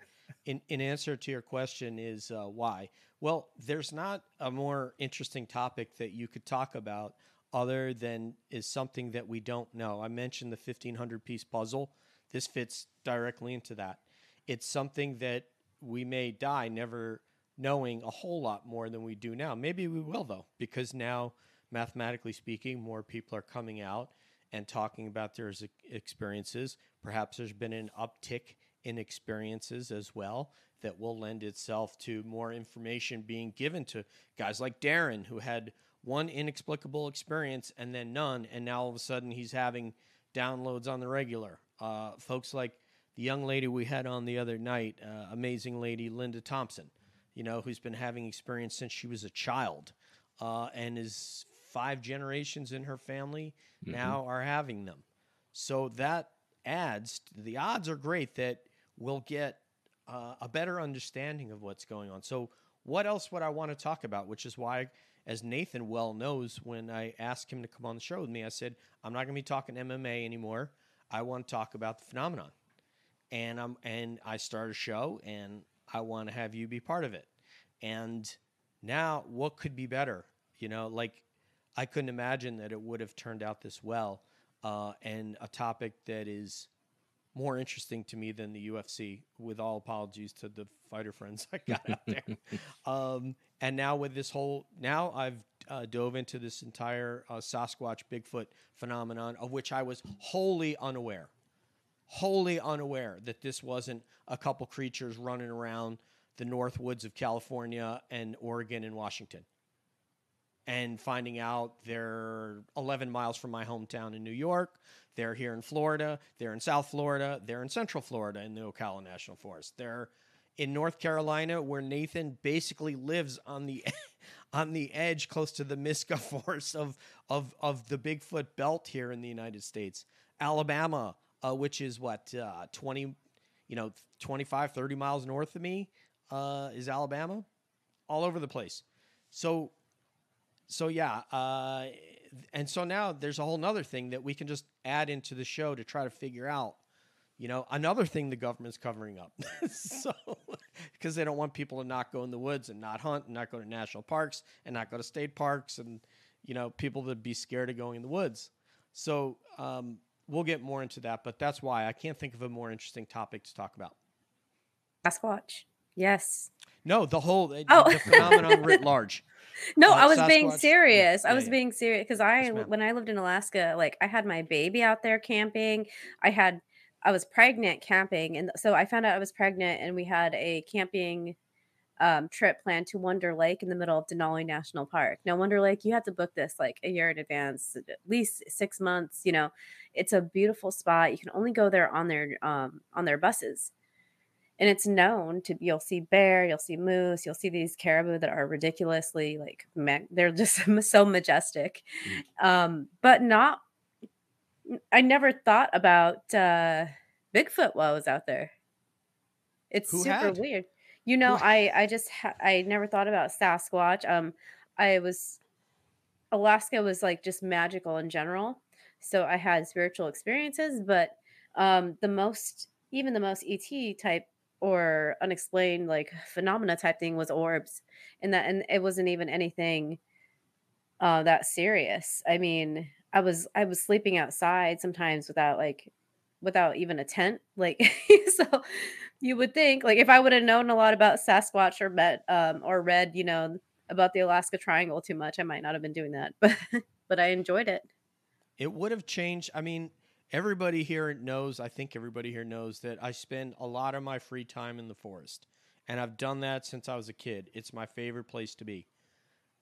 S1: in, in answer to your question is uh, why? Well, there's not a more interesting topic that you could talk about other than is something that we don't know. I mentioned the 1500 piece puzzle. This fits directly into that. It's something that we may die never knowing a whole lot more than we do now. Maybe we will though, because now mathematically speaking, more people are coming out and talking about their experiences. Perhaps there's been an uptick in experiences as well that will lend itself to more information being given to guys like Darren, who had one inexplicable experience and then none, and now all of a sudden he's having downloads on the regular. Uh, folks like the young lady we had on the other night, uh, amazing lady Linda Thompson, you know, who's been having experience since she was a child uh, and is five generations in her family mm-hmm. now are having them. So that adds, the odds are great that we'll get uh, a better understanding of what's going on. So, what else would I want to talk about? Which is why, as Nathan well knows, when I asked him to come on the show with me, I said, I'm not going to be talking MMA anymore. I want to talk about the phenomenon. And I'm and I start a show and I want to have you be part of it. And now what could be better? You know, like I couldn't imagine that it would have turned out this well, uh, and a topic that is more interesting to me than the UFC. With all apologies to the fighter friends I got out there, um, and now with this whole, now I've uh, dove into this entire uh, Sasquatch Bigfoot phenomenon, of which I was wholly unaware, wholly unaware that this wasn't a couple creatures running around the north woods of California and Oregon and Washington and finding out they're 11 miles from my hometown in New York. They're here in Florida. They're in South Florida. They're in Central Florida in the Ocala National Forest. They're in North Carolina, where Nathan basically lives on the on the edge, close to the Miska Forest of of of the Bigfoot belt here in the United States. Alabama, uh, which is what uh, 20, you know, 25, 30 miles north of me, uh, is Alabama. All over the place. So so yeah, uh, and so now there's a whole nother thing that we can just add into the show to try to figure out. You know, another thing the government's covering up. so, because they don't want people to not go in the woods and not hunt and not go to national parks and not go to state parks and, you know, people that be scared of going in the woods. So, um, we'll get more into that, but that's why I can't think of a more interesting topic to talk about.
S4: Sasquatch. Yes.
S1: No, the whole oh. the phenomenon writ large.
S4: No, uh, I was Sasquatch. being serious. Yeah, I was yeah. being serious because I, yes, when I lived in Alaska, like I had my baby out there camping. I had, I was pregnant camping, and so I found out I was pregnant, and we had a camping um, trip planned to Wonder Lake in the middle of Denali National Park. Now, Wonder Lake, you have to book this like a year in advance, at least six months. You know, it's a beautiful spot. You can only go there on their um, on their buses and it's known to you'll see bear you'll see moose you'll see these caribou that are ridiculously like they're just so majestic mm. um, but not i never thought about uh, bigfoot while i was out there it's Who super had? weird you know i i just ha- i never thought about sasquatch um i was alaska was like just magical in general so i had spiritual experiences but um the most even the most ET type or unexplained like phenomena type thing was orbs, and that and it wasn't even anything uh, that serious. I mean, I was I was sleeping outside sometimes without like without even a tent. Like so you would think like if I would have known a lot about Sasquatch or met um or read, you know, about the Alaska Triangle too much, I might not have been doing that. But but I enjoyed it.
S1: It would have changed. I mean, everybody here knows, I think everybody here knows that I spend a lot of my free time in the forest. And I've done that since I was a kid. It's my favorite place to be.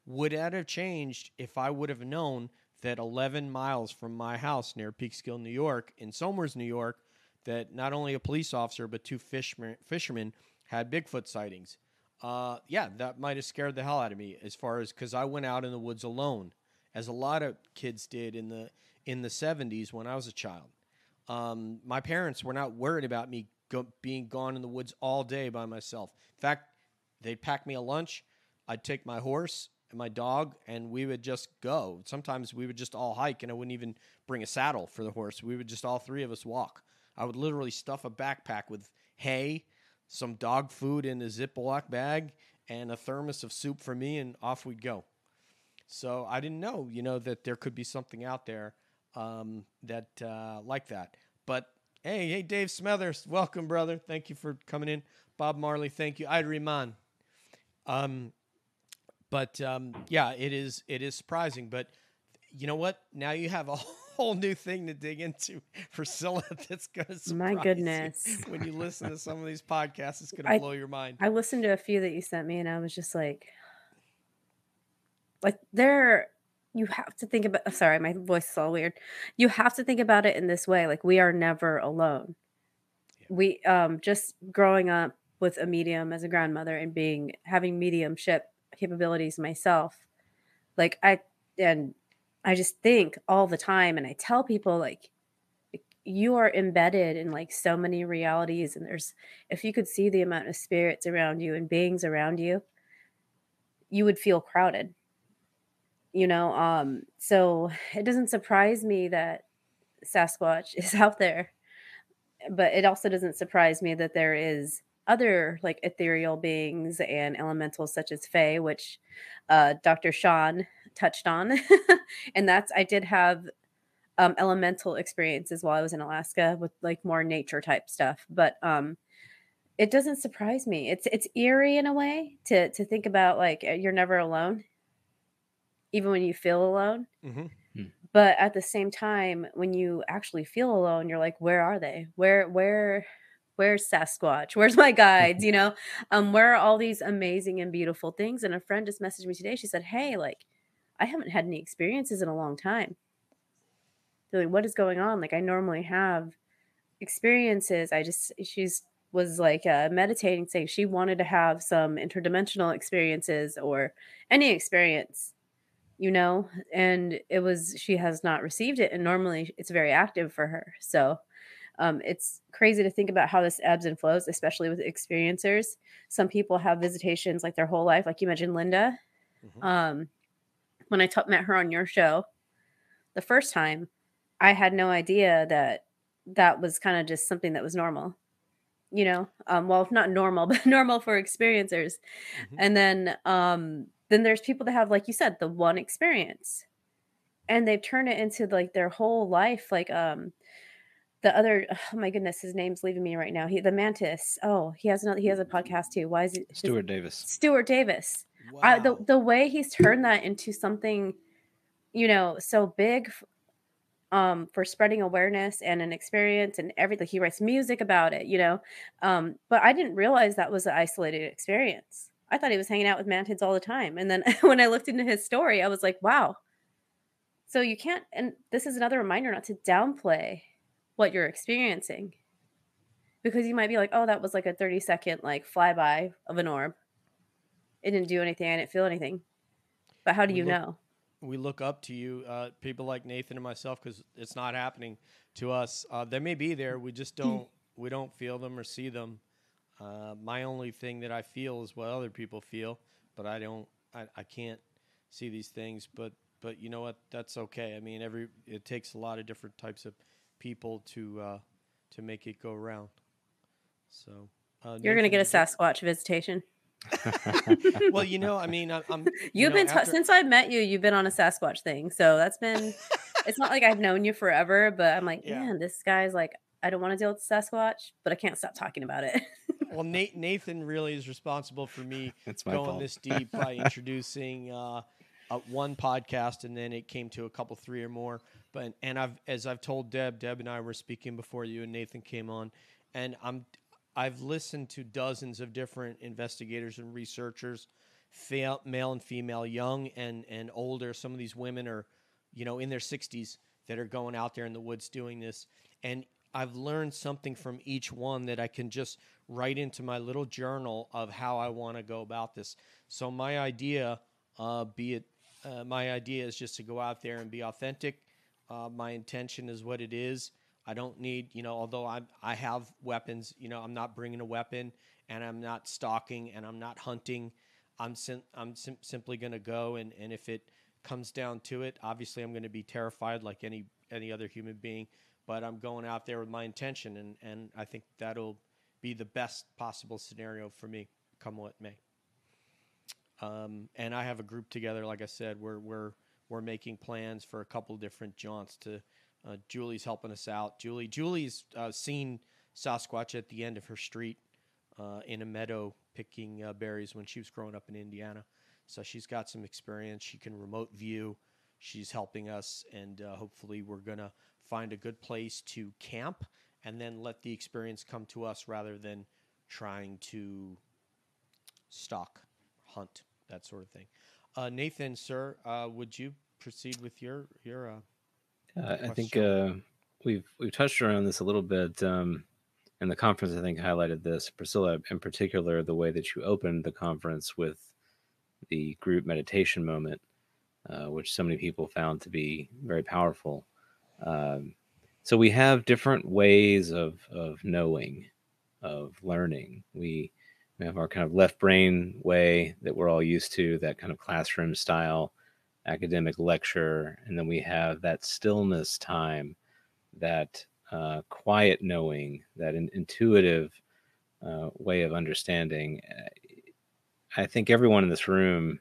S1: Would that have changed if I would have known that 11 miles from my house near Peekskill, New York, in Somers, New York, that not only a police officer but two fishermen, fishermen had Bigfoot sightings? Uh, yeah, that might have scared the hell out of me as far as because I went out in the woods alone, as a lot of kids did in the in the 70s when I was a child. Um, my parents were not worried about me go, being gone in the woods all day by myself. In fact, they'd pack me a lunch. I'd take my horse and my dog, and we would just go. Sometimes we would just all hike, and I wouldn't even bring a saddle for the horse. We would just all three of us walk. I would literally stuff a backpack with hay, some dog food in a Ziploc bag, and a thermos of soup for me, and off we'd go. So I didn't know, you know, that there could be something out there um, that uh, like that. But hey, hey, Dave Smethers, welcome, brother. Thank you for coming in. Bob Marley, thank you. I'd Riemann. Um, but um, yeah, it is it is surprising. But you know what? Now you have a whole new thing to dig into, Priscilla. That's gonna surprise
S4: My
S1: you.
S4: goodness.
S1: When you listen to some of these podcasts, it's gonna
S4: I-
S1: blow your mind.
S4: I listened to a few that you sent me and I was just like like there you have to think about sorry, my voice is all weird. You have to think about it in this way like we are never alone.
S1: Yeah.
S4: We um just growing up with a medium as a grandmother and being having mediumship capabilities myself. Like I and I just think all the time and I tell people like you are embedded in like so many realities and there's if you could see the amount of spirits around you and beings around you you would feel crowded you know um so it doesn't surprise me that sasquatch is out there but it also doesn't surprise me that there is other like ethereal beings and elementals such as fae which uh dr sean touched on and that's i did have um, elemental experiences while I was in Alaska with like more nature type stuff. But um, it doesn't surprise me. It's it's eerie in a way to to think about like uh, you're never alone, even when you feel alone.
S1: hmm
S4: But at the same time, when you actually feel alone, you're like, where are they? Where where where's Sasquatch? Where's my guides? You know, um, where are all these amazing and beautiful things? And a friend just messaged me today. She said, hey, like, I haven't had any experiences in a long time they're like what is going on like i normally have experiences i just she's was like uh, meditating saying she wanted to have some interdimensional experiences or any experience you know and it was she has not received it and normally it's very active for her so um, it's crazy to think about how this ebbs and flows especially with experiencers some people have visitations like their whole life like you mentioned linda
S1: Mhm.
S4: um, when I t- met her on your show the first time, I had no idea that that was kind of just something that was normal. You know, um, well, if not normal, but normal for experiencers.
S1: Mhm.
S4: And then, um, then there's people that have, like you said, the one experience, and they've turned it into like their whole life. Like, um, the other, oh my goodness, his name's leaving me right now. He, the mantis. Oh, he has another. He has a podcast too. Why is it his-
S2: Stuart Davis.
S4: Stuart Davis? I, the the way he's turned that into something, you know, so big, um, for spreading awareness and an experience and everything. He writes music about it, you know, um, but I didn't realize that was an isolated experience. I thought he was hanging out with mantids all the time, and then when I looked into his story, I was like, wow. So you can't, and this is another reminder not to downplay what you're experiencing, because you might be like, oh, that was like a thirty second like flyby of an orb it didn't do anything. I didn't feel anything. But how do
S1: We
S4: you
S1: look-
S4: know?
S1: we look up to you, uh, people like Nathan and myself, because it's not happening to us. Uh, they may be there, we just don't we don't feel them or see them. Uh, my only thing that I feel is what other people feel, but I don't. I, I can't see these things. But but you know what? That's okay. I mean, every it takes a lot of different types of people to uh, to make it go around. So uh,
S4: You're gonna get a Sasquatch visitation.
S1: Well, you know, I mean, I'm. I'm
S4: You've
S1: you know,
S4: been ta-
S1: after-
S4: since I've met you. You've been on a Sasquatch thing, so that's been. it's not like I've known you forever, but I'm like,
S1: Yeah.
S4: man, this guy's like, I don't want to deal with Sasquatch, but I can't stop talking about it.
S1: Well, Nate, Nathan really is responsible for me going
S2: fault.
S1: this deep by introducing uh, uh, one podcast, and then it came to a couple, three or more. But and I've as I've told Deb, Deb and I were speaking before you and Nathan came on, and I'm I've listened to dozens of different investigators and researchers, male and female, young and and older. Some of these women are, you know, in their 60s that are going out there in the woods doing this, and I've learned something from each one that I can just write into my little journal of how I want to go about this. So my idea, uh, be it uh, my idea is just to go out there and be authentic. Uh, my intention is what it is. I don't need, you know, although I I have weapons, you know, I'm not bringing a weapon and I'm not stalking and I'm not hunting. I'm sim- I'm sim- simply going to go and and if it comes down to it, obviously I'm going to be terrified like any any other human being, but I'm going out there with my intention and and I think that'll be the best possible scenario for me, come what may. Um, and I have a group together. Like I said, we're we're we're making plans for a couple different jaunts. To uh, Julie's helping us out. Julie Julie's uh, seen Sasquatch at the end of her street uh, in a meadow picking uh, berries when she was growing up in Indiana. So she's got some experience. She can remote view. She's helping us, and uh, hopefully we're gonna find a good place to camp and then let the experience come to us rather than trying to stalk, hunt, that sort of thing. Uh, Nathan, sir, uh, would you proceed with your your? Uh,
S2: Uh, I think uh, we've we've touched around this a little bit, um, and the conference I think highlighted this. Priscilla, in particular, the way that you opened the conference with the group meditation moment, uh, which so many people found to be very powerful. Um, so we have different ways of of knowing, of learning. We we have our kind of left brain way that we're all used to, that kind of classroom style academic lecture, and then we have that stillness time, that uh, quiet knowing, that in, intuitive uh, way of understanding. I think everyone in this room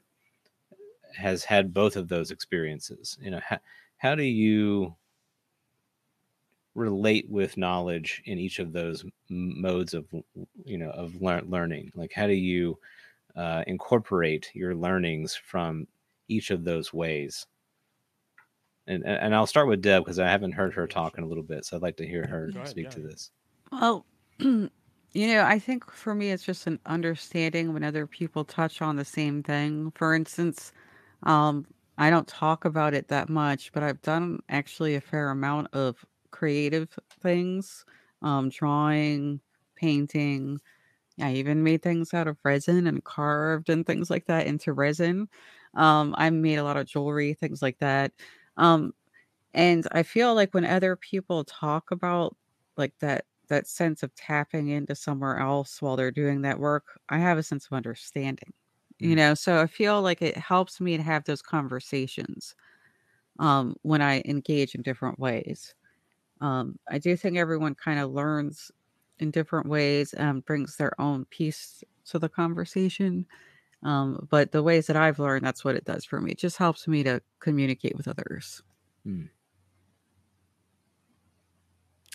S2: has had both of those experiences. You know, how, how do you relate with knowledge in each of those modes of you know of lear- learning? Like how do you uh, incorporate your learnings from each of those ways? And and and i'll start with deb because i haven't heard her
S1: Yeah,
S2: talk in a little bit so i'd like to hear her
S1: ahead,
S2: speak
S1: yeah,
S2: to this.
S3: Well, you know, I think for me, it's just an understanding when other people touch on the same thing. For instance, um, I don't talk about it that much, but I've done actually a fair amount of creative things, um, drawing, painting. I even made things out of resin and carved and things like that into resin. Um, I made a lot of jewelry, things like that. Um, and I feel like when other people talk about like that that sense of tapping into somewhere else while they're doing that work, I have a sense of understanding. You
S2: Mm.
S3: know, so I feel like it helps me to have those conversations um, when I engage in different ways. Um, I do think everyone kind of learns in different ways and brings their own piece to the conversation. Um, but the ways that I've learned, that's what it does for me. It just helps me to communicate with others.
S2: Hmm.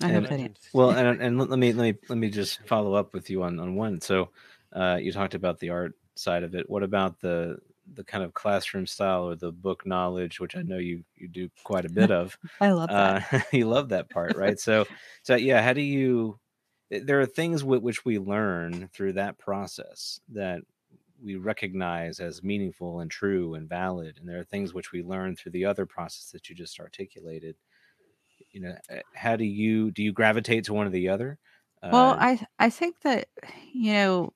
S3: I
S2: And-
S3: hope that answers.
S2: Well, and and let let me let me let me just follow up with you on on one. So, uh, you talked about the art side of it. What about the the kind of classroom style or the book knowledge, which I know you you do quite a bit of.
S3: I love that.
S2: Uh, you love that part, right? So, so yeah. How do you? There are things with which we learn through that process that we recognize as meaningful and true and valid, and there are things which we learn through the other process that you just articulated. You know, uh, how do you do? You gravitate to one or the other?
S3: Well,
S2: Uh,
S3: I I think that you know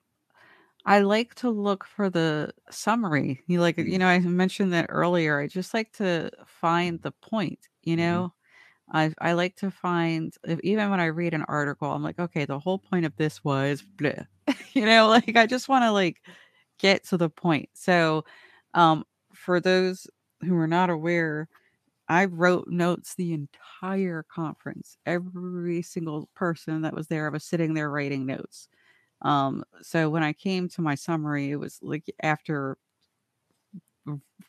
S3: I like to look for the summary. You like you
S2: Mm.
S3: know I mentioned that earlier. I just like to find the point. You
S2: Mhm.
S3: know, I I like to find if, even when I read an article, I'm like, okay, the whole point of this was, blah. you know, like I just want to like get to the point. So, um, for those who are not aware, I wrote notes the entire conference. Every single person that was there I was sitting there writing notes. Um, so when I came to my summary, it was like after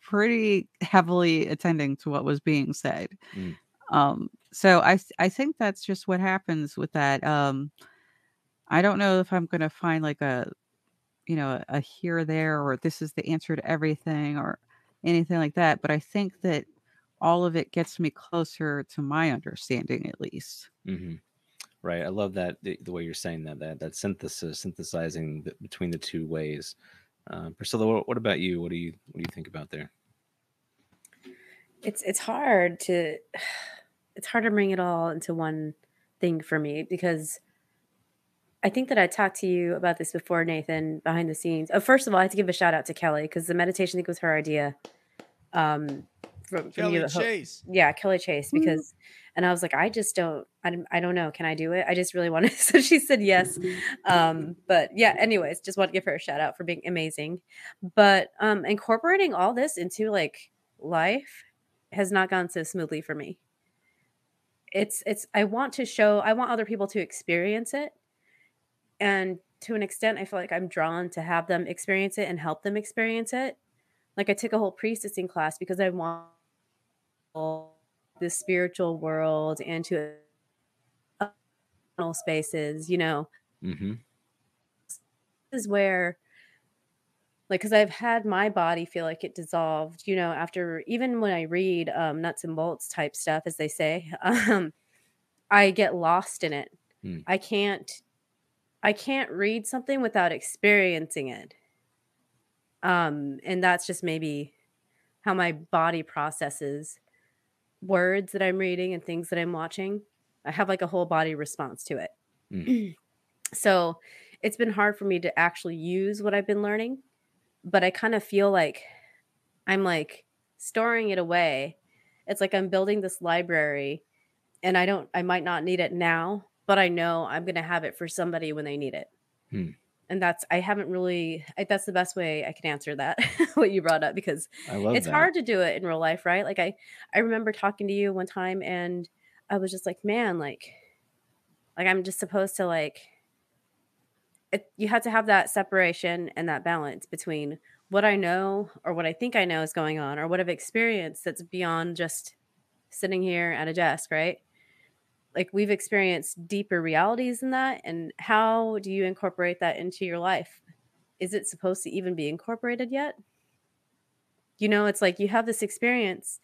S3: pretty heavily attending to what was being said.
S2: Mm.
S3: Um, so I I think that's just what happens with that. Um, I don't know if I'm going to find like a you know a here there or this is the answer to everything or anything like that, but I think that all of it gets me closer to my understanding at least.
S2: hmm Right. I love that the, the way you're saying that that that synthesis, synthesizing the, between the two ways. Uh, Priscilla, what, what about you? What do you what do you think about there?
S4: it's it's hard to it's hard to bring it all into one thing for me because I think that I talked to you about this before, Nathan, behind the scenes. Oh, first of all, I have to give a shout out to Kelly because the meditation I think was her idea. Um, from, from
S1: Kelly
S4: you, the ho-
S1: Chase.
S4: yeah, Kelly Chase,
S3: Mhm.
S4: because, and I was like, I just don't, I don't, I don't know, can I do it? I just really want to. So she said yes. Um, but yeah, anyways, just want to give her a shout out for being amazing. But um, incorporating all this into like life has not gone so smoothly for me. It's, it's, I want to show, I want other people to experience it. And to an extent, I feel like I'm drawn to have them experience it and help them experience it. Like I took a whole priestessing class because I want the spiritual world and to spaces, you know,
S2: hmm
S4: this is where like because i've had my body feel like it dissolved you know after even when i read um, nuts and bolts type stuff as they say um, i get lost in it.
S2: Hmm.
S4: i can't i can't read something without experiencing it. Um, and that's just maybe how my body processes words that i'm reading and things that i'm watching i have like a whole body response to it so it's been hard for me to actually use what I've been learning, but I kind of feel like I'm like storing it away. It's like I'm building this library and I don't I might not need it now, but I know I'm going to have it for somebody when they need it.
S2: Hmm.
S4: And that's I haven't really I, that's the best way I can answer that what you brought up because it's
S2: that.
S4: hard to do it in real life, right? Like I I remember talking to you one time and I was just like, man, like like I'm just supposed to like it, you have to have that separation and that balance between what I know or what I think I know is going on or what I've experienced that's beyond just sitting here at a desk, right? Like we've experienced deeper realities than that. And how do you incorporate that into your life? Is it supposed to even be incorporated yet? You know, it's like you have this experience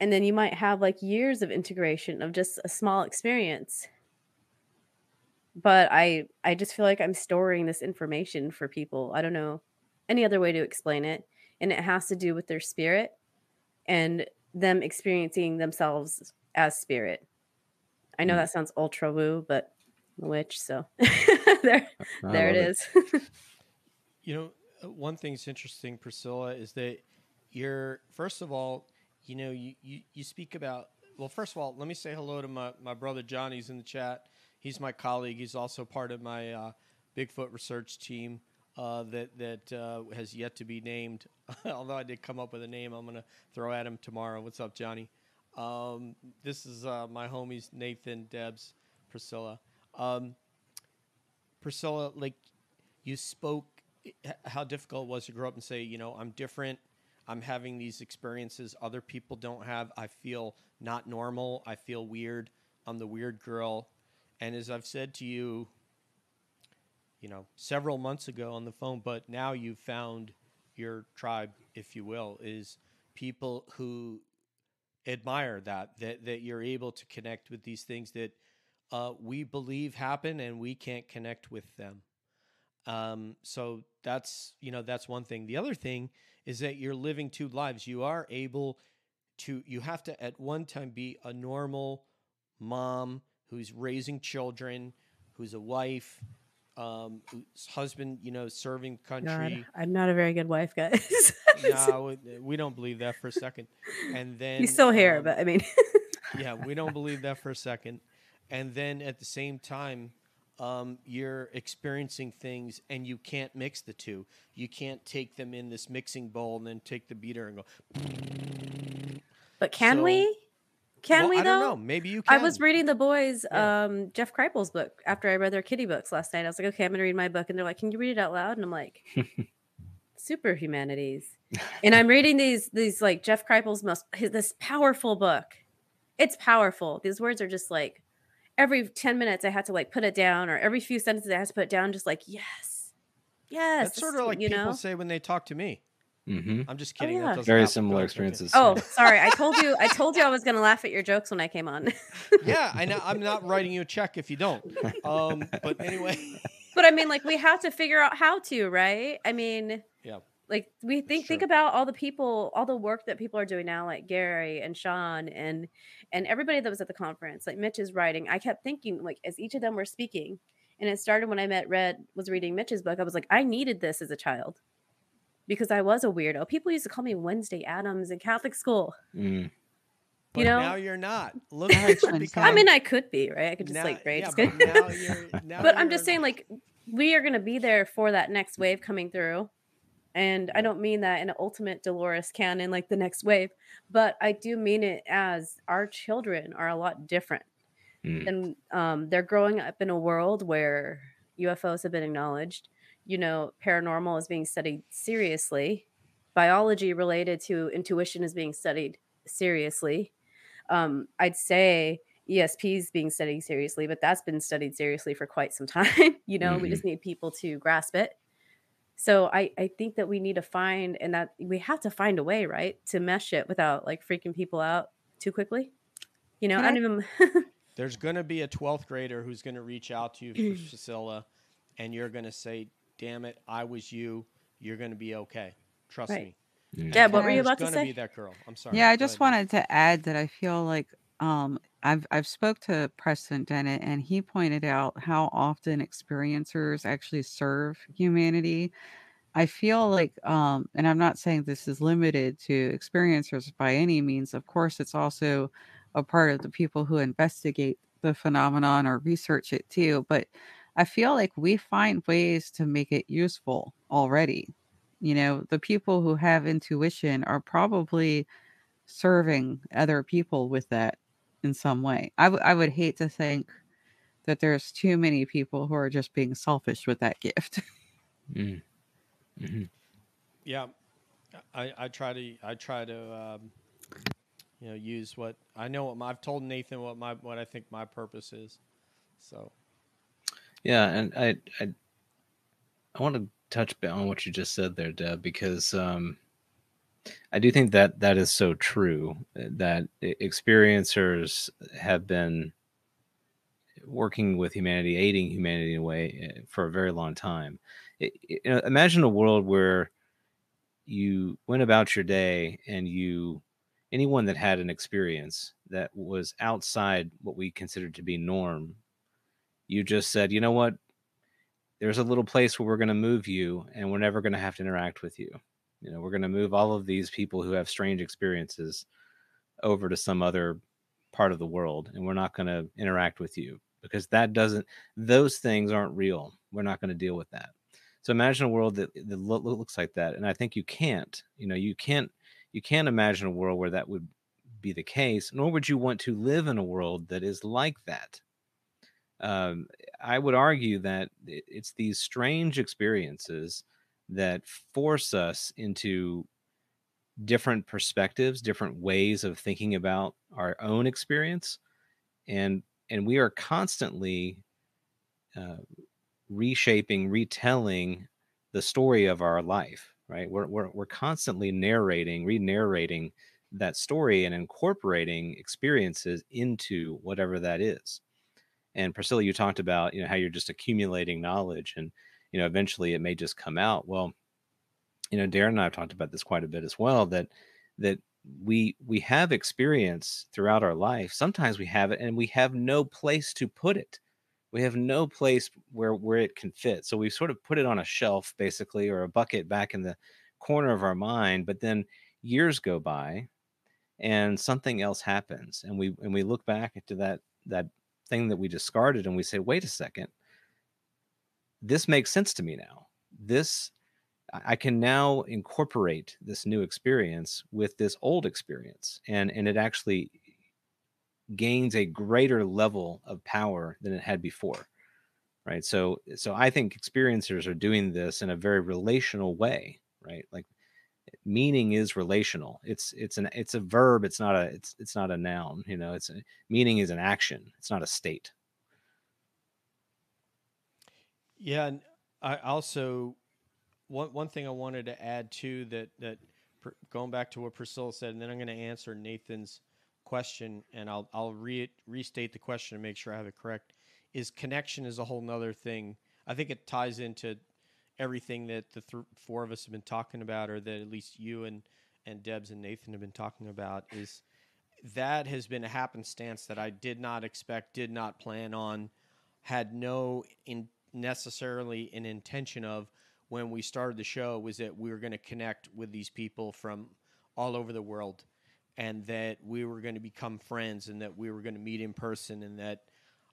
S4: and then you might have like years of integration of just a small experience but i i just feel like i'm storing this information for people i don't know any other way to explain it and it has to do with their spirit and them experiencing themselves as spirit i know
S2: Mm.
S4: that sounds ultra woo but I'm a witch so there
S2: I
S4: there it
S1: You know, uh, one thing's interesting, Priscilla, is that you're first of all, you know, you, you, you speak about well, first of all, let me say hello to my, my brother Johnny's in the chat. He's my colleague. He's also part of my uh, Bigfoot research team uh, that that uh, has yet to be named. Although I did come up with a name, I'm gonna throw at him tomorrow. What's up, Johnny? Um, this is uh, my homies Nathan, Debs, Priscilla. Um, Priscilla, like you spoke how difficult it was to grow up and say, you know, I'm different. I'm having these experiences other people don't have. I feel not normal. I feel weird. I'm the weird girl. And as I've said to you, you know, several months ago on the phone, but now you've found your tribe, if you will, is people who admire that, that, that you're able to connect with these things that uh, we believe happen and we can't connect with them. Um, so that's you know that's one thing. The other thing is that you're living two lives. You are able to. You have to at one time be a normal mom who's raising children, who's a wife, um, whose husband you know serving the
S4: God,
S1: country.
S4: i'm not a very good wife guys
S1: no, we- don't believe that for a second. And then
S4: he's still here
S1: um,
S4: but i mean
S1: yeah, we don't believe that for a second. And then at the same time, um, you're experiencing things and you can't mix the two. You can't take them in this mixing bowl and then take the beater and go.
S4: But can
S1: So-
S4: we? Can
S1: Well,
S4: we
S1: I don't
S4: though?
S1: know. Maybe you Can.
S4: I was reading the boys,
S1: Yeah.
S4: um, Jeff Kripal's book after I read their kitty books last night. I was like, okay, I'm gonna read my book, and they're like, can you read it out loud? And I'm like, super humanities. And I'm reading these these like Jeff Kripal's most his, this powerful book. It's powerful. These words are just like every 10 minutes I had to like put it down, or every few sentences I had to put it down, just like yes, yes.
S1: That's sort of like
S4: you
S1: people
S4: know.
S1: say when they talk to me.
S2: Mm-hmm.
S1: I'm just
S4: Oh,
S1: kidding. that
S4: yeah.
S1: doesn't
S2: Very similar experiences.
S4: Oh, sorry. I told you. I told you I was gonna laugh at your jokes when I came on.
S1: yeah, I know. I'm not writing you a check if you don't. Um, but anyway,
S4: But I mean, like we have to figure out how to, right? I mean,
S1: Yeah.
S4: Like we think think about all the people, all the work that people are doing now, like Gary and Sean and and everybody that was at the conference. Like Mitch is writing. I kept thinking, like as each of them were speaking, and it started when I met Red was reading Mitch's book. I was like, I needed this as a child because I was a weirdo. People used to call me Wednesday Addams in Catholic school.
S2: Mm.
S1: but
S4: know?
S1: now you're not. Look
S3: I
S1: what
S3: had
S1: you've
S3: twins.
S1: become.
S4: I mean, I could be right. I could just
S1: now,
S4: like braid.
S1: yeah,
S4: Just
S1: but now you're. Now
S4: but I'm just
S1: you're-
S4: saying, like, we are going to be there for that next wave coming through. And I don't mean that in an ultimate Dolores Cannon, like the next wave, but I do mean it as our children are a lot different.
S2: Mm.
S4: And um, they're growing up in a world where UFOs have been acknowledged. You know, paranormal is being studied seriously. Biology related to intuition is being studied seriously. Um, I'd say ESP is being studied seriously, but that's been studied seriously for quite some time. you know, we
S2: Mhm.
S4: just need people to grasp it. So I, I think that we need to find and that we have to find a way, right, to mesh it without like freaking people out too quickly. You know,
S3: Can
S4: I
S3: I-
S4: don't even
S1: There's going to be a 12th grader who's going to reach out to you, for Priscilla, and you're going to say, "Damn it, I was you. You're going to be okay. Trust
S4: Right.
S1: me."
S2: Yeah,
S4: Deb, what were you about to say?
S1: be that girl. I'm sorry.
S3: Yeah, I just
S1: ahead,
S3: wanted to add that I feel like um I've I've spoke to Preston Dennett and he pointed out how often experiencers actually serve humanity. I feel like um and I'm not saying this is limited to experiencers by any means. Of course, it's also a part of the people who investigate the phenomenon or research it too, but I feel like we find ways to make it useful already. You know, the people who have intuition are probably serving other people with that in some way. I would hate to think that there's too many people who are just being selfish with that gift.
S2: Mm. Mhm.
S1: Yeah, I, I try to I try to um, you know use what I know what my, I've told Nathan what my what I think my purpose is. So
S2: Yeah, and I I I want to touch on what you just said there, Deb, because um, I do think that that is so true. uh, That experiencers have been working with humanity, aiding humanity in a way uh, for a very long time. I- I- you know, imagine a world where you went about your day and you anyone that had an experience that was outside what we considered to be norm you just said, you know what? There's a little place where we're going to move you and we're never going to have to interact with you. You know, we're going to move all of these people who have strange experiences over to some other part of the world and we're not going to interact with you because that doesn't, those things aren't real. We're not going to deal with that. So imagine a world that, that looks like that. And I think you can't, you know, you can't, you can't imagine a world where that would be the case, nor would you want to live in a world that is like that um, I would argue that it's these strange experiences that force us into different perspectives, different ways of thinking about our own experience, and and we are constantly uh, reshaping, retelling the story of our life. Right? We're we're we're constantly narrating, re-narrating that story and incorporating experiences into whatever that is and priscilla you talked about you know how you're just accumulating knowledge and you know eventually it may just come out. Well you know darren and i've talked about this quite a bit as well that that we we have experience throughout our life. Sometimes we have it and we have no place to put it. We have no place where where it can fit. So we sort of put it on a shelf basically or a bucket back in the corner of our mind but then years go by and something else happens and we and we look back into that that thing that we discarded and we say wait a second this makes sense to me now. This I can now incorporate this new experience with this old experience, and and it actually gains a greater level of power than it had before right? So so i think experiencers are doing this in a very relational way right? Like meaning is relational. It's it's an it's a verb it's not a it's it's not a noun you know? It's a, meaning is an action it's not a state
S1: Yeah, and I also one one thing I wanted to add too that that going back to what Priscilla said, and then I'm going to answer Nathan's question, and I'll I'll re- restate the question to make sure I have it correct. Is connection is a whole nother thing. I think it ties into everything that the th- four of us have been talking about, or that at least you and and Debs and Nathan have been talking about. Is that has been a happenstance that I did not expect, did not plan on, had no in necessarily an intention of when we started the show was that we were going to connect with these people from all over the world and that we were going to become friends and that we were going to meet in person and that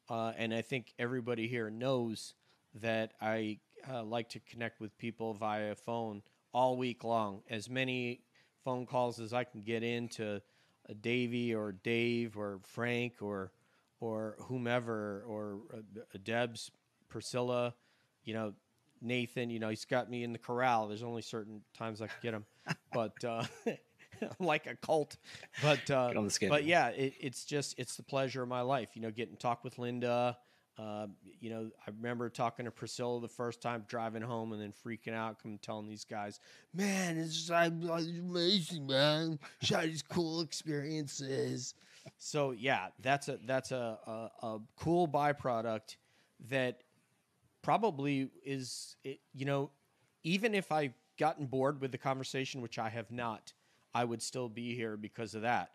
S1: uh, and i think everybody here knows that i uh, like to connect with people via phone all week long. As many phone calls as i can get into uh, davey or dave or frank or or whomever or uh, deb's priscilla you know nathan you know he's got me in the corral there's only certain times i can get him but uh, I'm like a cult. But uh,
S2: Get on the schedule.
S1: but yeah, it, it's just it's the pleasure of my life. You know, getting to talk with Linda. Uh, you know, I remember talking to Priscilla the first time driving home, and then freaking out, come telling these guys, "Man, it's like amazing, man. Shot these cool experiences." So yeah, that's a that's a, a, a cool byproduct that probably is it, you know even if I've gotten bored with the conversation, which I have not, I would still be here because of that.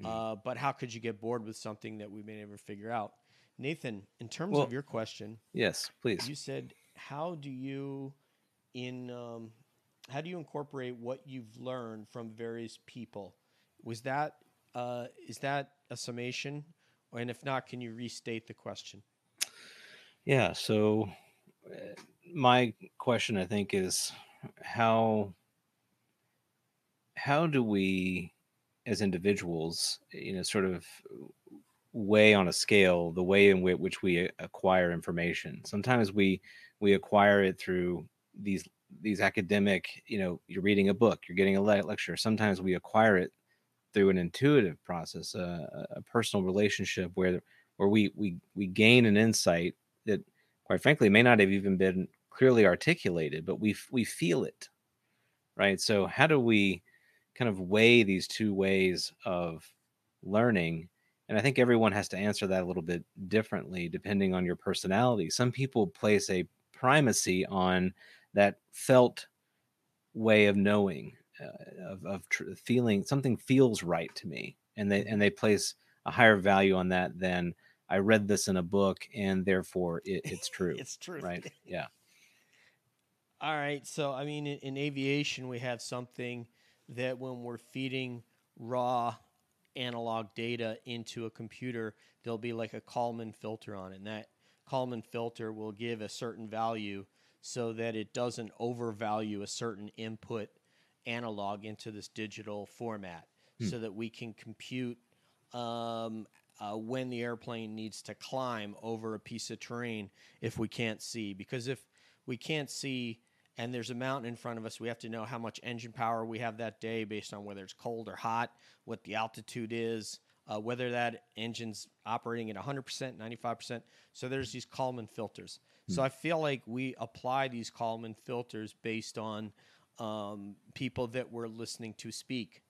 S2: Mm.
S1: Uh, but how could you get bored with something that we may never figure out? Nathan, in terms
S2: Well-
S1: of your question,
S2: yes please
S1: you said, how do you in um, how do you incorporate what you've learned from various people? Was that uh, is that a summation? And if not, can you restate the question?
S2: Yeah. So, my question, I think, is how how do we, as individuals, you know, sort of weigh on a scale the way in whi- which we acquire information? Sometimes we we acquire it through these these academic, you know, you're reading a book, you're getting a lecture. Sometimes we acquire it through an intuitive process, a personal relationship where where we we we gain an insight that quite frankly may not have even been clearly articulated but we we feel it right? So how do we kind of weigh these two ways of learning? And i think everyone has to answer that a little bit differently depending on your personality. Some people place a primacy on that felt way of knowing uh, of, of tr- feeling something feels right to me and they and they place a higher value on that than I read this in a book and therefore it, it's true.
S1: It's true,
S2: right? Yeah.
S1: All right. So, I mean, in, in aviation, we have something that when we're feeding raw analog data into a computer, there'll be like a Kalman filter on it. And that Kalman filter will give a certain value so that it doesn't overvalue a certain input analog into this digital format so that we can compute um, uh, when the airplane needs to climb over a piece of terrain if we can't see. Because if we can't see and there's a mountain in front of us, we have to know how much engine power we have that day based on whether it's cold or hot, what the altitude is, uh, whether that engine's operating at 100%, 95%. So there's these Kalman filters. So I feel like we apply these Kalman filters based on um, people that we're listening to speak.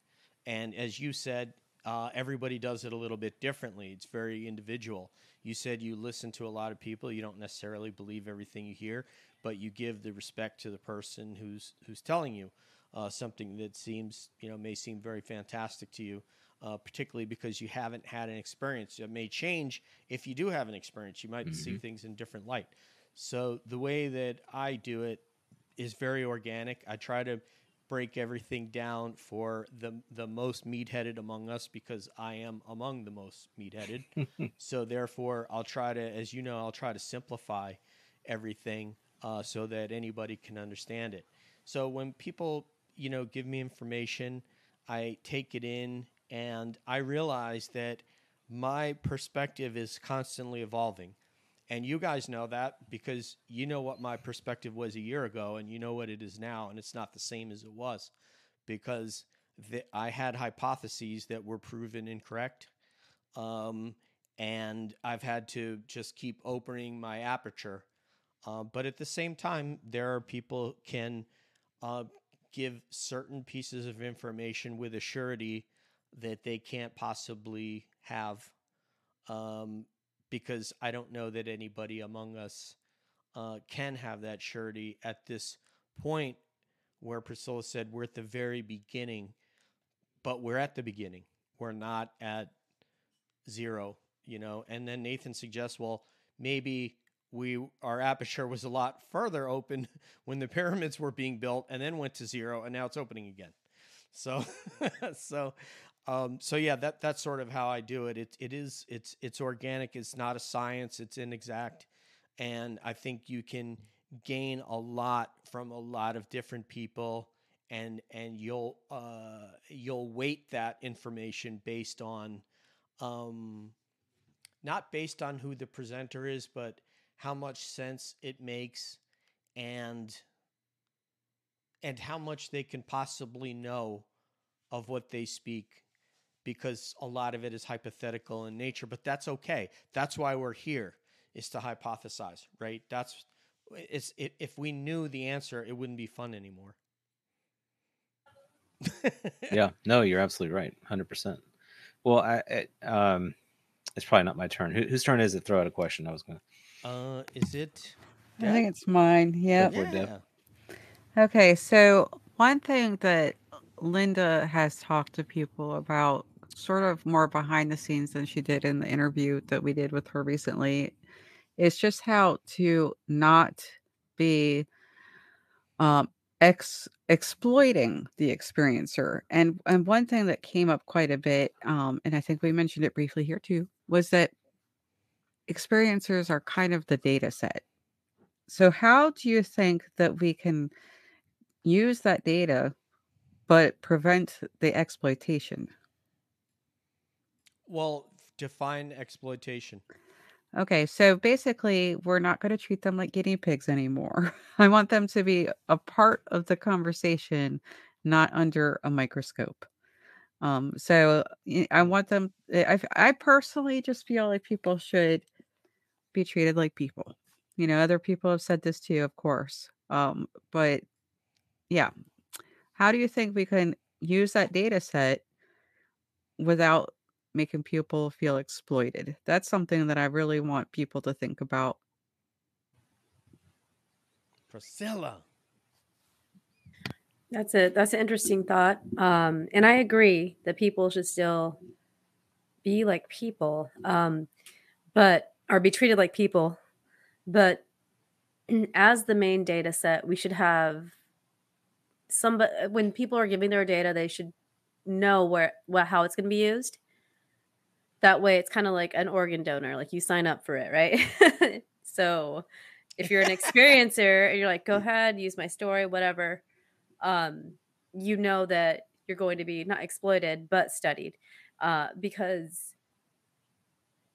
S1: And as you said, uh, everybody does it a little bit differently. It's very individual. You said you listen to a lot of people. You don't necessarily believe everything you hear, but you give the respect to the person who's who's telling you uh, something that seems you know may seem very fantastic to you. Uh, particularly because you haven't had an experience. It may change if you do have an experience. You might see things in different light. So the way that I do it is very organic. I try to break everything down for the the most meat-headed among us because I am among the most meat-headed. so therefore, I'll try to, as you know, I'll try to simplify everything uh, so that anybody can understand it. So when people, you know, give me information, I take it in and I realize that my perspective is constantly evolving. And you guys know that because you know what my perspective was a year ago and you know what it is now, and it's not the same as it was because the, I had hypotheses that were proven incorrect. Um, and I've had to just keep opening my aperture. Uh, but at the same time, there are people can uh, give certain pieces of information with a surety that they can't possibly have um, because I don't know that anybody among us uh, can have that surety at this point where Priscilla said we're at the very beginning, but we're at the beginning. We're not at zero, you know. And then Nathan suggests, well, maybe we our aperture was a lot further open when the pyramids were being built and then went to zero and now it's opening again. So so um, so yeah, that that's sort of how I do it. It it is it's it's organic. It's not a science. It's inexact, and I think you can gain a lot from a lot of different people, and and you'll uh, you'll weight that information based on, um, not based on who the presenter is, but how much sense it makes, and and how much they can possibly know of what they speak because a lot of it is hypothetical in nature, but that's okay. That's why we're here is to hypothesize, right? That's it's it, if we knew the answer, it wouldn't be fun anymore.
S2: yeah, no, you're absolutely right, hundred percent. Well, I, I, um, it's probably not my turn. Who, whose turn is it? Throw out a question. I was gonna.
S1: Uh, is it?
S3: I think it's mine. Yep.
S1: Yeah.
S3: Okay, so one thing that Linda has talked to people about sort of more behind the scenes than she did in the interview that we did with her recently is just how to not be um ex exploiting the experiencer. And and one thing that came up quite a bit um and i think we mentioned it briefly here too was that experiencers are kind of the data set. So how do you think that we can use that data but prevent the exploitation
S1: Well, define exploitation.
S3: Okay, so basically, we're not going to treat them like guinea pigs anymore. I want them to be a part of the conversation, not under a microscope. Um, so I want them. I I personally just feel like people should be treated like people. You know, other people have said this too, of course. Um, but yeah, how do you think we can use that data set without making people feel exploited? That's something that I really want people to think about.
S1: Priscilla.
S4: That's a that's an interesting thought. Um, and I agree that people should still be like people, um, but or be treated like people. But as the main data set, we should have somebody when people are giving their data, they should know where what how it's going to be used. That way, it's kind of like an organ donor. Like you sign up for it, right? so if you're an experiencer and you're like, go ahead, use my story, whatever um, you know that you're going to be not exploited but studied uh, because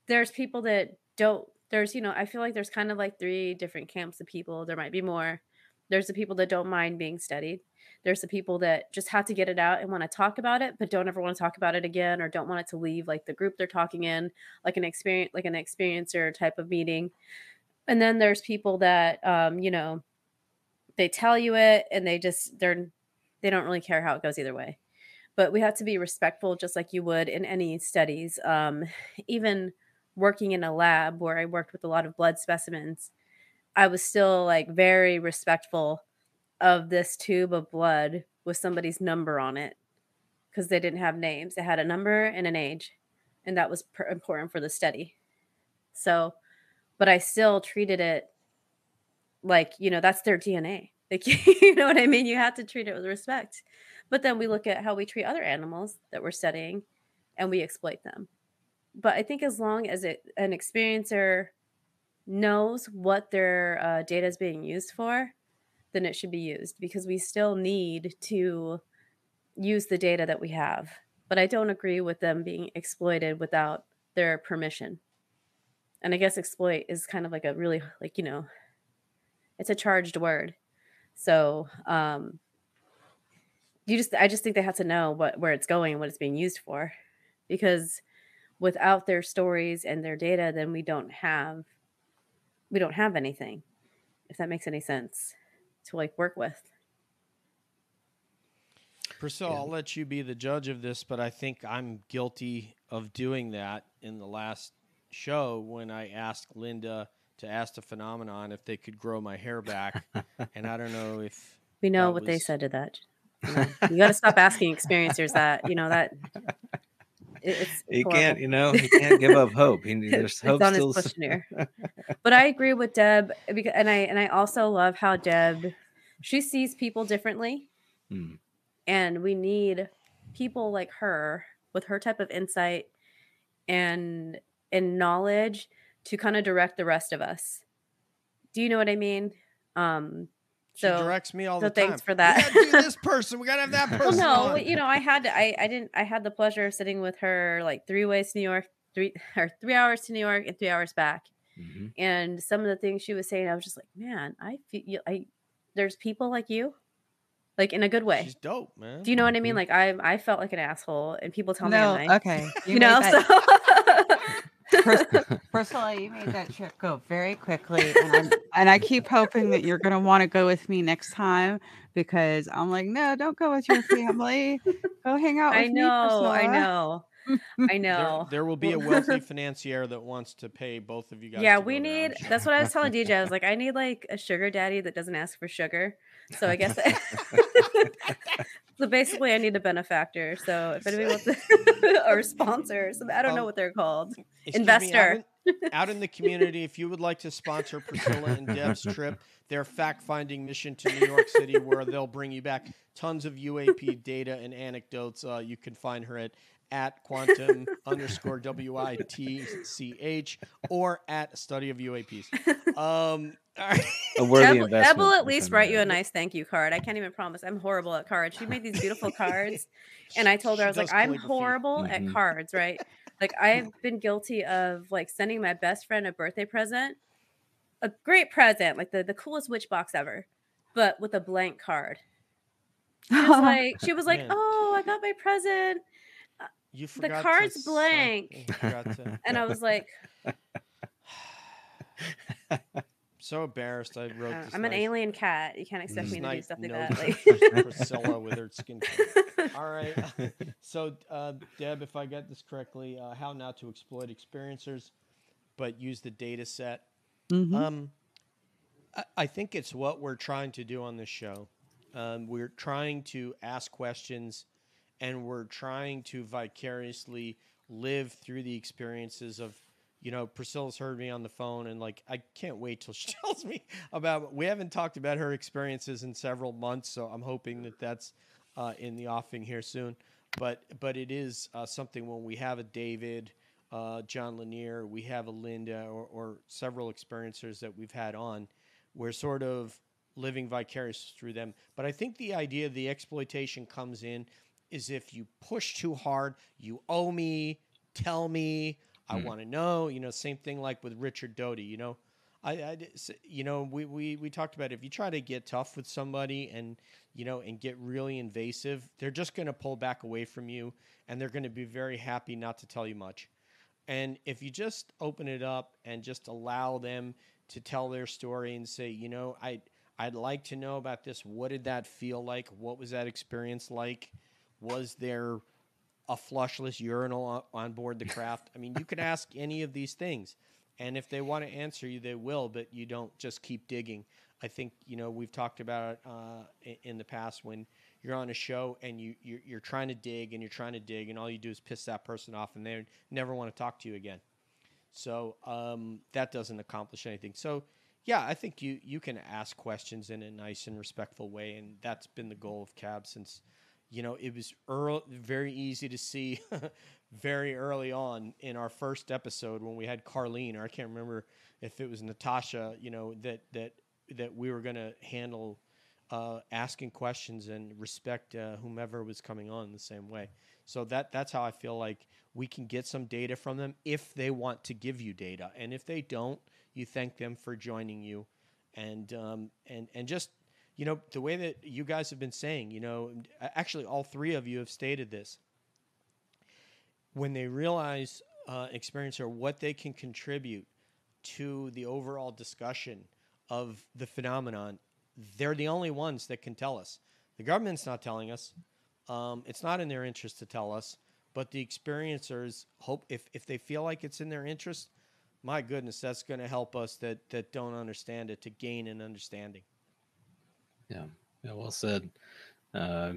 S4: there's people that don't there's you know i feel like there's kind of like three different camps of people there might be more there's the people that don't mind being studied there's the people that just have to get it out and want to talk about it but don't ever want to talk about it again or don't want it to leave like the group they're talking in like an experience like an experiencer type of meeting. And then there's people that um, you know they tell you it and they just they're they don't really care how it goes either way. But we have to be respectful just like you would in any studies um, even working in a lab where i worked with a lot of blood specimens i was still like very respectful of this tube of blood with somebody's number on it because they didn't have names. They had a number and an age and that was important for the study. So but i still treated it like you know that's their dna like you know what i mean? You have to treat it with respect. But then we look at how we treat other animals that we're studying and we exploit them. But i think as long as it an experiencer knows what their uh, data is being used for, then it should be used because we still need to use the data that we have. But I don't agree with them being exploited without their permission. And I guess exploit is kind of like a really like, you know, it's a charged word. So, um you just I just think they have to know what where it's going, and what it's being used for. Because without their stories and their data, then we don't have we don't have anything. If that makes any sense to like work with.
S1: Priscilla,
S2: Yeah.
S1: I'll let you be the judge of this, but I think I'm guilty of doing that in the last show when I asked Linda to ask the phenomenon if they could grow my hair back. and I don't know if
S4: We know
S1: That
S4: what they said to that. You, know, you got to stop asking experiencers that. You know that it- it's
S2: He
S4: horrible.
S2: can't, you know, he can't give up hope. He, there's hope
S4: on
S2: still.
S4: his questionnaire. but I agree with Deb because, and I and I also love how Deb she sees people differently,
S2: Hmm.
S4: and we need people like her with her type of insight and and knowledge to kind of direct the rest of us. Do you know what I mean? Um,
S1: she
S4: so
S1: directs me all
S4: so
S1: the time.
S4: So thanks for that.
S1: We gotta do this person. We gotta have that
S4: well,
S1: person.
S4: no,
S1: on.
S4: you know, I had to. I I didn't. I had the pleasure of sitting with her like three ways to New York, three or three hours to New York and three hours back.
S2: Mhm.
S4: And some of the things she was saying, I was just like, man, I feel you. I there's people like you, like in a good way.
S1: She's dope, man.
S4: Do you know what I
S2: Mm-hmm.
S4: mean? Like I I felt like an asshole, and people tell
S3: no,
S4: me I'm nice.
S3: okay.
S4: You,
S3: made
S4: know,
S3: that-
S4: so
S3: Pris- Priscilla, you made that trip go very quickly, and, I'm, and I keep hoping that you're going to want to go with me next time because I'm like, no, don't go with your family. Go hang out with
S4: I
S3: me.
S4: know, I know, I know.
S1: there will be a wealthy financier that wants to pay both of you guys.
S4: yeah, we
S1: go there, I'm
S4: need.
S1: sure.
S4: That's what I was telling DJ. I was like, I need like a sugar daddy that doesn't ask for sugar. So I guess. so basically, I need a benefactor. So if anybody wants, to, or sponsor, some, I don't know
S1: Um,
S4: what they're called.
S1: Excuse me,
S4: Investor.
S1: out, in, out in the community, if you would like to sponsor Priscilla and Deb's trip, their fact-finding mission to New York City, where they'll bring you back tons of UAP data and anecdotes, uh, you can find her at at quantum underscore w i t c h or at study of UAPs. Um, all right.
S2: A worthy
S4: Deb,
S2: investment.
S4: Deb will at least write you a nice thank you card. I can't even promise. I'm horrible at cards. She made these beautiful cards, and I told her I was like, I'm
S1: calligraphy.
S4: horrible at mm-hmm. cards, right? Like I've been guilty of like sending my best friend a birthday present, a great present, like the the coolest witch box ever, but with a blank card. She was like, she was like,
S1: Man.
S4: oh, I got my present, uh,
S1: You forgot to
S4: card's
S1: sign-
S4: blank.
S1: you forgot to-
S4: and I was like,
S1: so embarrassed. I wrote.
S4: uh,
S1: this
S4: I'm an alien cat. You can't expect me to do stuff like that. Like,
S1: Priscilla with her skin. tone. All right. So, uh, Deb, if I get this correctly, uh, how not to exploit experiencers, but use the data set.
S3: Mhm.
S1: Um, I, I think it's what we're trying to do on this show. Um, we're trying to ask questions, and we're trying to vicariously live through the experiences of. You know, Priscilla's heard me on the phone, and like, I can't wait till she tells me about. We haven't talked about her experiences in several months, so I'm hoping that that's uh, in the offing here soon. But but it is uh, something when we have a David, uh, John Lanier, we have a Linda, or, or several experiencers that we've had on, we're sort of living vicarious through them. But I think the idea of the exploitation comes in is if you push too hard, you owe me, tell me, I
S2: Hmm.
S1: want to know. You know, same thing like with Richard Doty. You know, I, you know, we, we we talked about if you try to get tough with somebody and you know and get really invasive, they're just going to pull back away from you, and they're going to be very happy not to tell you much. And if you just open it up and just allow them to tell their story and say, you know, I I'd like to know about this. What did that feel like? What was that experience like? Was there a flushless urinal on, board the craft? I mean, you could ask any of these things, and if they want to answer you, they will. But you don't just keep digging. I think you know we've talked about uh, in the past when you're on a show and you you're, you're trying to dig and you're trying to dig, and all you do is piss that person off, and they never want to talk to you again. So um, that doesn't accomplish anything. So yeah, I think you you can ask questions in a nice and respectful way, and that's been the goal of Cab since you know, it was early, very easy to see very early on in our first episode when we had Carlene, or I can't remember if it was Natasha, you know, that that that we were going to handle uh, asking questions and respect uh, whomever was coming on the same way. So that that's how I feel like we can get some data from them if they want to give you data, and if they don't, you thank them for joining you, and um, and and just you know the way that you guys have been saying, you know, actually all three of you have stated this. When they realize uh, experiencer what they can contribute to the overall discussion of the phenomenon, they're the only ones that can tell us. The government's not telling us. Um, it's not in their interest to tell us, but the experiencers hope if, if they feel like it's in their interest, my goodness, that's going to help us that that don't understand it to gain an understanding.
S2: Yeah, yeah, well said. Uh,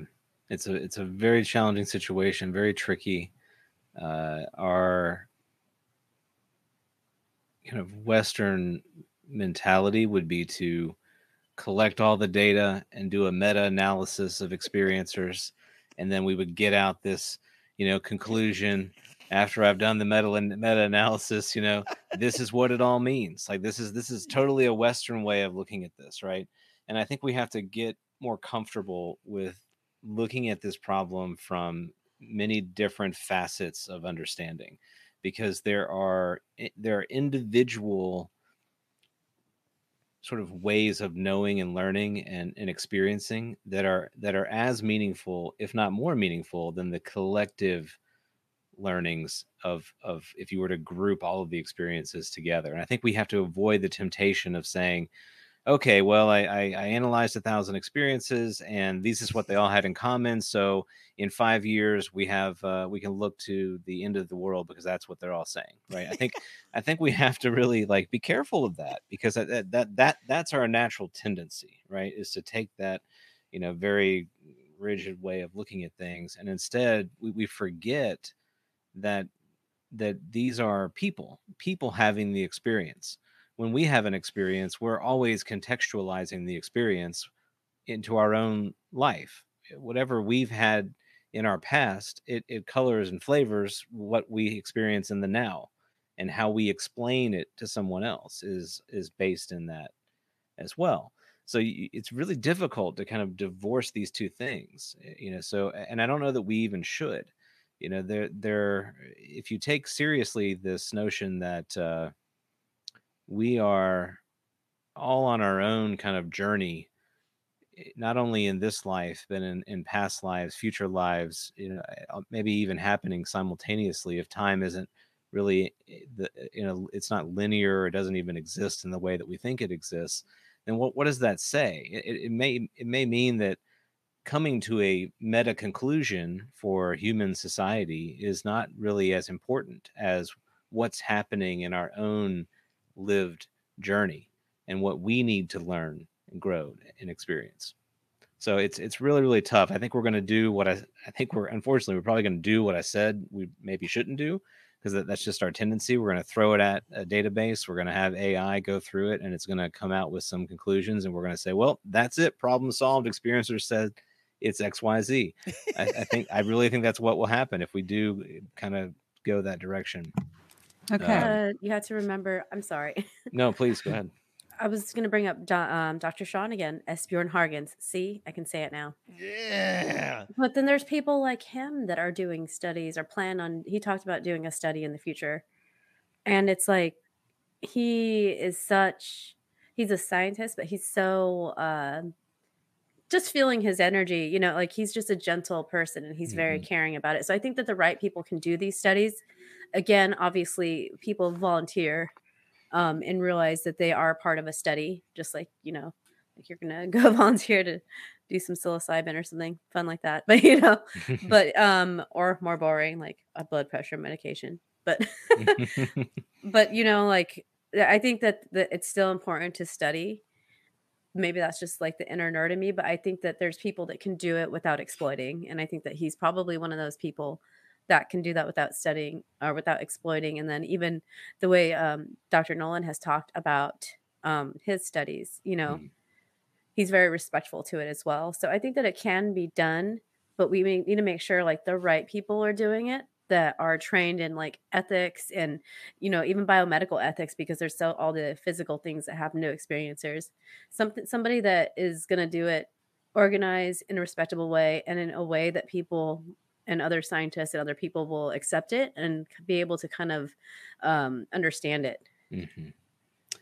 S2: it's a it's a very challenging situation, very tricky. Uh, our kind of Western mentality would be to collect all the data and do a meta analysis of experiencers, and then we would get out this, you know, conclusion after I've done the meta meta analysis. You know, this is what it all means. Like this is this is totally a Western way of looking at this, right? And I think we have to get more comfortable with looking at this problem from many different facets of understanding because there are eh, there are individual sort of ways of knowing and learning and, and experiencing that are that are as meaningful if not more meaningful than the collective learnings of of if you were to group all of the experiences together. And i think we have to avoid the temptation of saying okay, well, I, I, I analyzed a thousand experiences, and this is what they all had in common. So in five years, we have uh, we can look to the end of the world because that's what they're all saying, right? I think I think we have to really like be careful of that because that that that that's our natural tendency, right? Is to take that you know very rigid way of looking at things, and instead we, we forget that that these are people, people having the experience when we have an experience, we're always contextualizing the experience into our own life. Whatever we've had in our past, it, it colors and flavors what we experience in the now. And how we explain it to someone else is is based in that as well. So it's really difficult to kind of divorce these two things, eh, you know. So, and I don't know that we even should, you know. There, there. If you take seriously this notion that uh, we are all on our own kind of journey eh, not only in this life but in, in past lives future lives you know eh, uh, maybe even happening simultaneously if time isn't really eh, the you know it's not linear it doesn't even exist in the way that we think it exists then what, what does that say? It, it may it may mean that coming to a meta conclusion for human society is not really as important as what's happening in our own lived journey and what we need to learn and grow and experience. So it's it's really really tough. I think we're going to do what I I think we're unfortunately we're probably going to do what I said we maybe shouldn't do because that, that's just our tendency. We're going to throw it at a database. We're going to have AI go through it and it's going to come out with some conclusions and we're going to say, well, that's it, problem solved. Experiencers said it's X Y Z. I, I think I really think that's what will happen if we do eh, kind of go that direction.
S3: Okay.
S4: Uh, you have to remember. I'm sorry.
S2: No, please go ahead.
S4: I was going to bring up Do- um, Dr. Sean again, Esbjorn Hargens. See, I can say it now.
S1: Yeah.
S4: But then there's people like him that are doing studies or plan on. He talked about doing a study in the future, and it's like he is such. He's a scientist, but he's so. Uh, just feeling his energy, you know, like he's just a gentle person and he's very
S2: Mhm.
S4: caring about it. So I think that the right people can do these studies. Again, obviously, people volunteer um, and realize that they are part of a study, just like, you know, like you're going to go volunteer to do some psilocybin or something fun like that. But, you know, but, um, or more boring, like a blood pressure medication. But, but, you know, like, I think that, that it's still important to study maybe that's just like the inner nerd in me, but I think that there's people that can do it without exploiting. And I think that he's probably one of those people that can do that without studying or without exploiting. And then even the way um, Dr. Nolan has talked about um, his studies, you know,
S2: Mm.
S4: he's very respectful to it as well. So I think that it can be done. but we need to make sure like the right people are doing it that are trained in like ethics and you know even biomedical ethics because there's so all the physical things that happen to experiencers something somebody that is going to do it organized in a respectable way and in a way that people and other scientists and other people will accept it and be able to kind of um, understand it
S2: Mhm.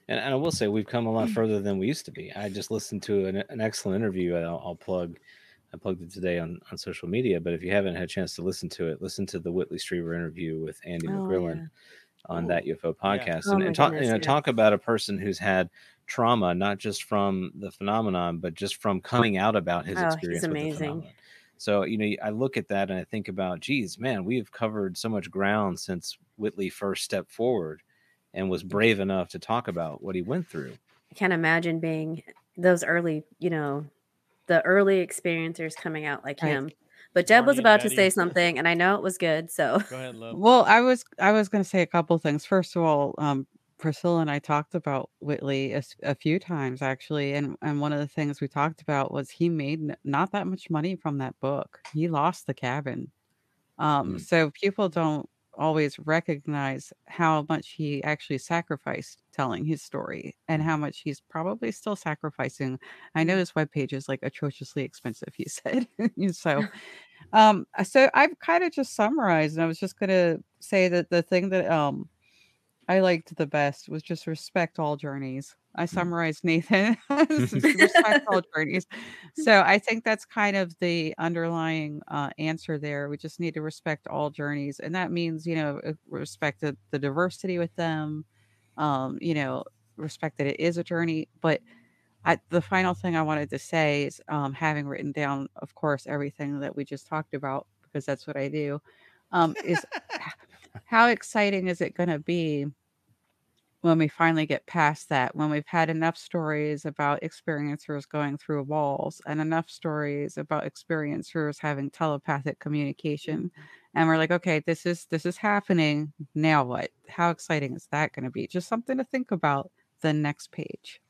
S2: And, and I will say we've come a lot further than we used to be. I just listened to an, an excellent interview. I'll, I'll plug. I plugged it today on, on social media. But if you haven't had a chance to listen to it, listen to the Whitley Strieber interview with Andy
S4: Oh,
S2: McGrillen on
S1: Ooh,
S2: that UFO
S1: yeah.
S2: podcast,
S4: Oh
S2: and,
S4: my
S2: and talk you know
S4: yeah.
S2: talk about a person who's had trauma, not just from the phenomenon, but just from coming out about his
S4: Oh, he's
S2: experience with the
S4: amazing.
S2: Phenomenon. So you know, I look at that and I think about, geez, man, we've covered so much ground since Whitley first stepped forward and was brave enough to talk about what he went through.
S4: i can't imagine being those early you know the early experiencers coming out like
S3: Right.
S4: him but deb was about to say something and i know it was good so
S1: Go ahead, love.
S3: Well, I was I was going to say a couple things. First of all, um, Priscilla and I talked about Whitley a, s- a few times actually, and and one of the things we talked about was he made n- not that much money from that book. He lost the cabin, um,
S2: Mm.
S3: so people don't always recognize how much he actually sacrificed telling his story and how much he's probably still sacrificing. I know his webpage is like atrociously expensive, he said. so um, so I've kind of just summarized, and I was just gonna say that the thing that um I liked the best was just respect all journeys. I summarized Nathan respect all journeys. So I think that's kind of the underlying uh, answer there. We just need to respect all journeys, and that means you know respect the, the diversity with them. Um, you know, respect that it is a journey, but I, the final thing I wanted to say is um, having written down, of course, everything that we just talked about because that's what I do. Um, is how exciting is it going to be when we finally get past that? When we've had enough stories about experiencers going through walls and enough stories about experiencers having telepathic communication, and we're like, okay, this is this is happening. Now what? How exciting is that going to be? Just something to think about. The next page.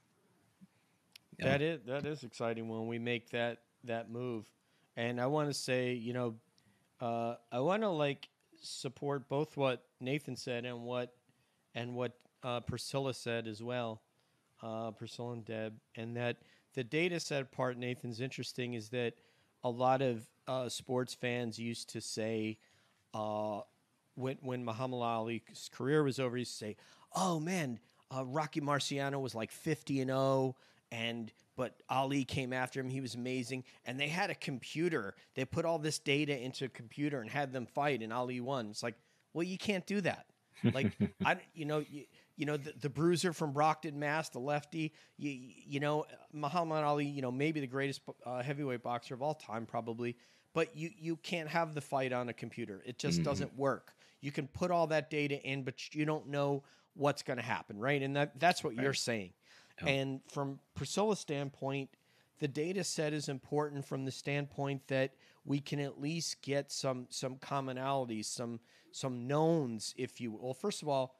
S2: Yeah.
S1: That is that is exciting when we make that that move, and I want to say, you know, uh, I want to like support both what Nathan said and what and what uh, Priscilla said as well, uh, Priscilla and Deb, and that the data set part Nathan's interesting is that a lot of uh, sports fans used to say uh, when when Muhammad Ali's career was over, he used to say, "Oh man, uh, Rocky Marciano was like 50 and 0 and but Ali came after him. He was amazing. And they had a computer. They put all this data into a computer and had them fight, and Ali won. It's like, well, you can't do that. Like, I, you know, you, you know, the, the bruiser from Brockton, Mass, the lefty. You, you know, Muhammad Ali. You know, maybe the greatest uh, heavyweight boxer of all time, probably. But you you can't have the fight on a computer. It just
S2: Mhm.
S1: doesn't work. You can put all that data in, but you don't know what's going to happen, right? And that that's what you're saying.
S2: Yeah.
S1: And from Priscilla's standpoint, the data set is important from the standpoint that we can at least get some some commonalities, some some knowns, if you will. Well, First of all,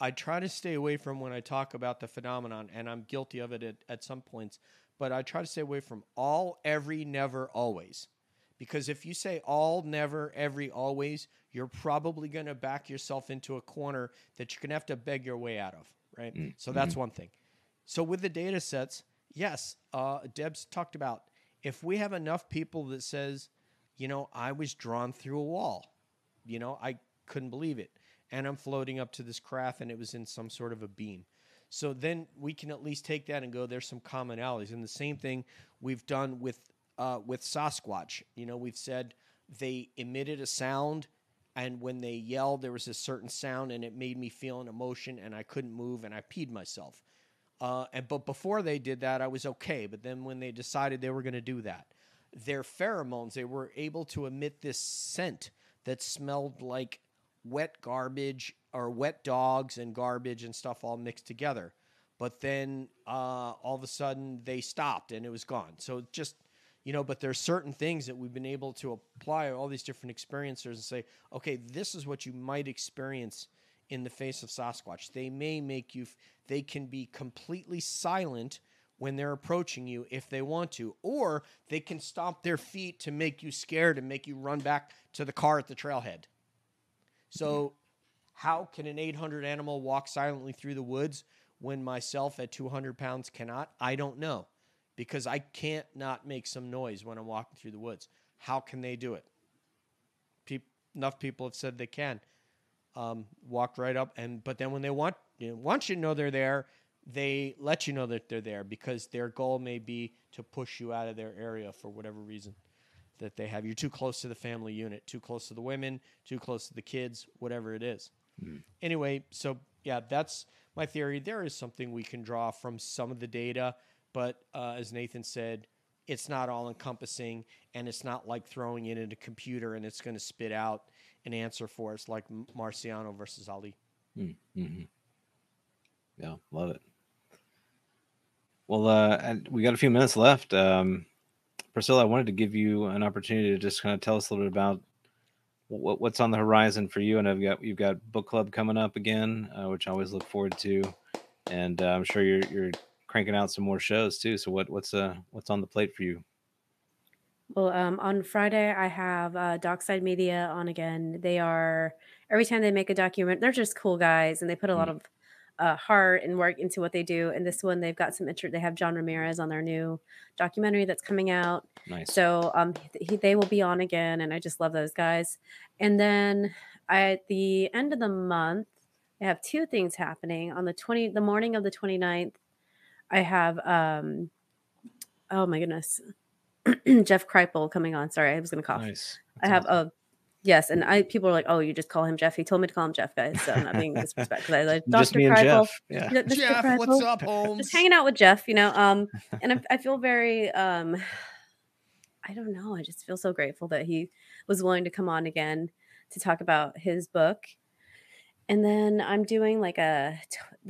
S1: I try to stay away from when I talk about the phenomenon, and I'm guilty of it at, at some points, but I try to stay away from all, every, never, always. Because if you say all, never, every, always, you're probably going to back yourself into a corner that you're going to have to beg your way out of, right?
S2: Mm,
S1: So that's one thing. So with the data sets, yes, uh, Deb's talked about if we have enough people that says, you know, I was drawn through a wall, you know, I couldn't believe it, and I'm floating up to this craft, and it was in some sort of a beam. So then we can at least take that and go. There's some commonalities, and the same thing we've done with uh, with Sasquatch. You know, we've said they emitted a sound, and when they yelled, there was a certain sound, and it made me feel an emotion, and I couldn't move, and I peed myself. Uh, and but before they did that, I was okay. But then when they decided they were going to do that, their pheromones, they were able to emit this scent that smelled like wet garbage or wet dogs and garbage and stuff all mixed together. But then uh, all of a sudden they stopped and it was gone. So just you know, but there's certain things that we've been able to apply all these different experiencers and say, okay, this is what you might experience in the face of Sasquatch. They may make you, f- they can be completely silent when they're approaching you if they want to, or they can stomp their feet to make you scared and make you run back to the car at the trailhead. So, how can an 800 animal walk silently through the woods when myself at 200 pounds cannot? I don't know because I can't not make some noise when I'm walking through the woods. How can they do it? Peop enough people have said they can. Um, walked right up, and but then when they want you know, want you to know they're there, they let you know that they're there because their goal may be to push you out of their area for whatever reason that they have. You're too close to the family unit, too close to the women, too close to the kids, whatever it is.
S2: Mm.
S1: Anyway, so yeah, that's my theory. There is something we can draw from some of the data, but uh, as Nathan said, it's not all encompassing and it's not like throwing it in a computer and it's going to spit out an answer for us like Marciano versus Ali.
S2: Mm-hmm. Yeah, love it. Well, uh, we got a few minutes left. Um, Priscilla, I wanted to give you an opportunity to just kind of tell us a little bit about what, what's on the horizon for you. And I've got you've got book club coming up again, uh, which I always look forward to, and uh, I'm sure you're you're cranking out some more shows too. So what what's uh what's on the plate for you?
S4: Well, um, on Friday I have uh, Dockside Media on again. They are every time they make a document, they're just cool guys, and they put a lot
S2: Mm.
S4: of uh, heart and work into what they do. And this one, they've got some interest. They have John Ramirez on their new documentary that's coming out.
S2: Nice.
S4: So um, he, they will be on again, and I just love those guys. And then I, at the end of the month, I have two things happening. On the twenty, the morning of the 29th, I have um, oh my goodness, Jeff Kripal coming on. Sorry, I was going to cough.
S2: nice.
S4: I
S2: That's
S4: have a yes, and I people are like, oh, you just call him Jeff. He told me to call him Jeff, guys. So I'm not being disrespectful. I like
S2: awesome. just
S4: Dr.
S2: me and
S4: Kripal.
S2: Jeff. Yeah.
S4: Yeah, Mr.
S1: Jeff, what's up, Holmes?
S4: just hanging out with Jeff, you know. Um, and I, I feel very, um, I don't know. I just feel so grateful that he was willing to come on again to talk about his book. And then I'm doing like a,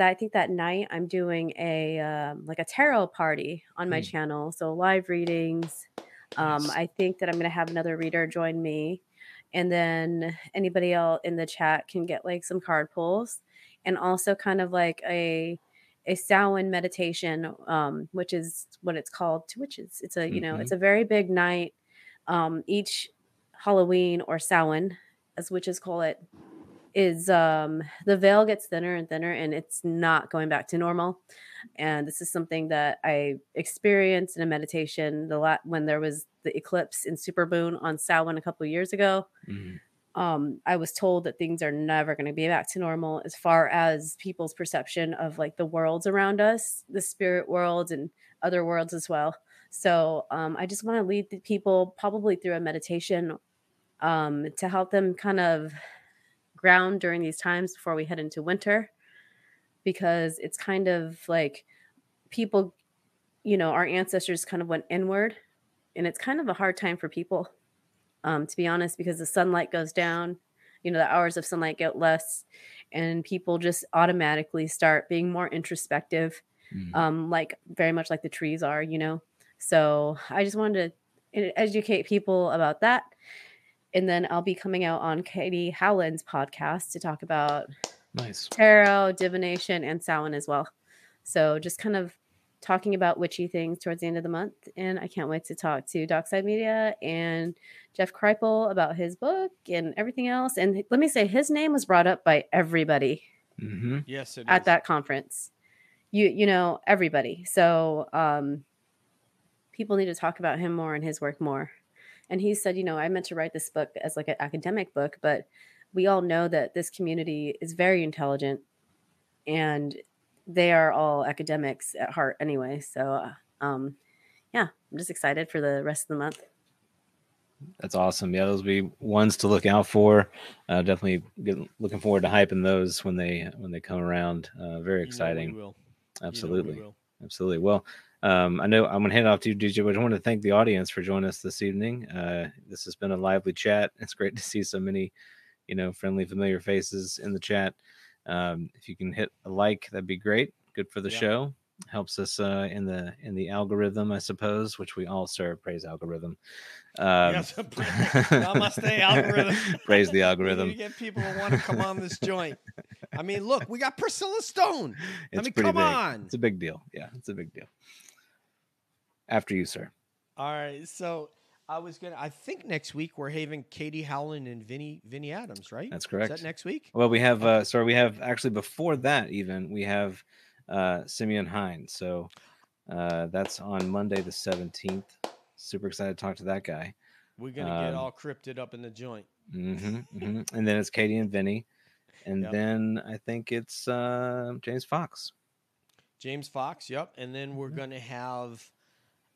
S4: I think that night I'm doing a um, like a tarot party on my
S2: Hmm.
S4: channel. So live readings. Um. I think that I'm gonna have another reader join me, and then anybody else in the chat can get like some card pulls, and also kind of like a a Samhain meditation, um, which is what it's called to witches. It's a you know it's a very big night. Um, each Halloween or Samhain, as witches call it, is um, the veil gets thinner and thinner, and it's not going back to normal. And this is something that I experienced in a meditation the la- when there was the eclipse in Supermoon on Samhain a couple of years ago
S2: Mhm.
S4: um, I was told that things are never going to be back to normal as far as people's perception of like the worlds around us, the spirit world, and other worlds as well. So um, I just want to lead the people probably through a meditation um, to help them kind of ground during these times before we head into winter, because it's kind of like people, you know, our ancestors kind of went inward, and it's kind of a hard time for people um, to be honest, because the sunlight goes down, you know, the hours of sunlight get less, and people just automatically start being more introspective,
S2: Mhm.
S4: um, like very much like the trees are, you know. So I just wanted to educate people about that. And then I'll be coming out on Katie Howland's podcast to talk about
S2: Nice.
S4: tarot, divination, and Samhain as well. So just kind of talking about witchy things towards the end of the month. And I can't wait to talk to Dockside Media and Jeff Kripal about his book and everything else. And let me say, his name was brought up by everybody
S2: Mm-hmm.
S1: Yes, it
S4: at
S1: is.
S4: that conference. You you know everybody. So um, people need to talk about him more and his work more. And he said, you know, I meant to write this book as like an academic book, but we all know that this community is very intelligent, and they are all academics at heart anyway. So, uh, um, yeah, I'm just excited for the rest of the month.
S2: That's awesome. Yeah, those will be ones to look out for. Uh, definitely get, looking forward to hyping those when they when they come around. Uh, very
S1: You know we
S2: exciting.
S1: will. You know we
S2: Absolutely.
S1: will.
S2: Absolutely. Well, um, I know I'm going to hand it off to you, DJ, but I want to thank the audience for joining us this evening. Uh, this has been a lively chat. It's great to see so many, you know, friendly, familiar faces in the chat. Um, if you can hit a like, that'd be great. Good for the
S1: Yeah.
S2: show. Helps us uh, in the in the algorithm, I suppose, which we all serve. Praise algorithm. Um,
S1: yes, namaste algorithm.
S2: praise the algorithm.
S1: to get people who want to come on this joint. I mean, look, we got Priscilla Stone.
S2: It's
S1: I mean, come
S2: big.
S1: on.
S2: It's a big deal. Yeah, it's a big deal. After you, sir.
S1: All right. So I was gonna. I think next week we're having Katie Howland and Vinny Vinny Adams, right?
S2: That's
S1: Is
S2: correct.
S1: that next week?
S2: Well, we have uh sorry, we have actually before that even we have uh Simeon Hines. So uh that's on Monday the 17th. Super excited to talk to that guy.
S1: We're gonna get
S2: Um,
S1: all crypted up in the joint.
S2: hmm hmm And then it's Katie and Vinny. And
S1: Yep.
S2: then I think it's uh James Fox.
S1: James Fox. Yep. And then we're
S2: Mhm.
S1: gonna have,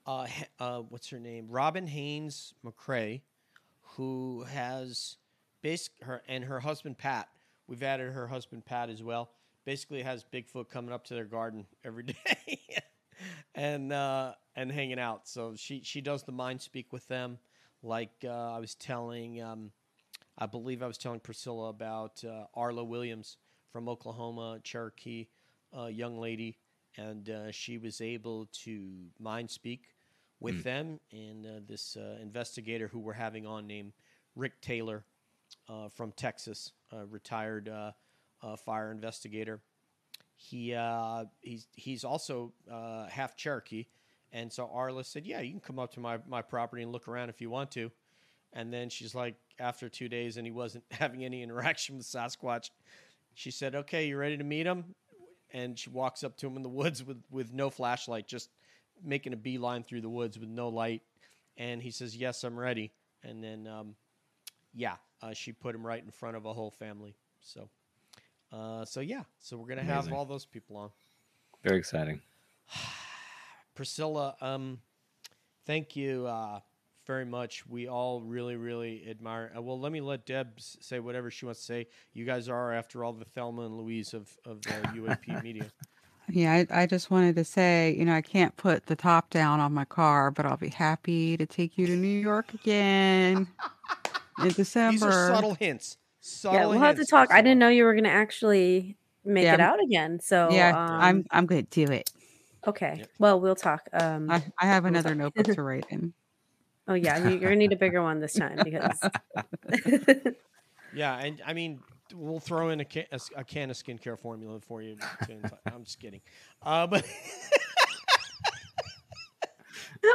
S1: uh, uh, what's her name? Robin Haynes McCrae, who has basic her and her husband Pat. We've added her husband Pat as well. Basically, has Bigfoot coming up to their garden every day, and uh, and hanging out. So she she does the mind speak with them, like uh, I was telling. Um, I believe I was telling Priscilla about uh, Arla Williams from Oklahoma, Cherokee, uh, young lady, and uh, she was able to mind speak with
S2: Mm.
S1: them. And uh, this uh, investigator who we're having on, named Rick Taylor uh, from Texas, retired uh, fire investigator. He uh, he's he's also uh, half Cherokee, and so Arla said, "Yeah, you can come up to my my property and look around if you want to." And then she's like, after two days, and he wasn't having any interaction with Sasquatch, she said, "Okay, you ready to meet him?" And she walks up to him in the woods with with no flashlight, just making a beeline through the woods with no light. And he says, "Yes, I'm ready." And then, um, yeah, uh, she put him right in front of a whole family. So, uh, so yeah, so we're gonna have all those people on.
S2: Very exciting.
S1: Priscilla, um, thank you uh, very much. We all really, really admire. Uh, well, let me let Deb say whatever she wants to say. You guys are, after all, the Thelma and Louise of of the UAP media.
S3: Yeah, I, I just wanted to say, you know, I can't put the top down on my car, but I'll be happy to take you to New York again in December.
S1: These are subtle hints. Subtle
S4: yeah, we'll have to talk. I didn't know you were going to actually make
S3: Yeah,
S4: it
S3: I'm-
S4: out again. So
S3: yeah,
S4: um,
S3: I'm I'm going to do it.
S4: okay.
S1: Yep.
S4: Well, we'll talk. Um,
S3: I, I have
S4: we'll
S3: another
S4: talk.
S3: notebook to write in.
S4: oh yeah, you, you're gonna need a bigger one this time because.
S1: Yeah, and I mean, we'll throw in a can, a, s- a can of skincare formula for you. to I'm just kidding. Uh, but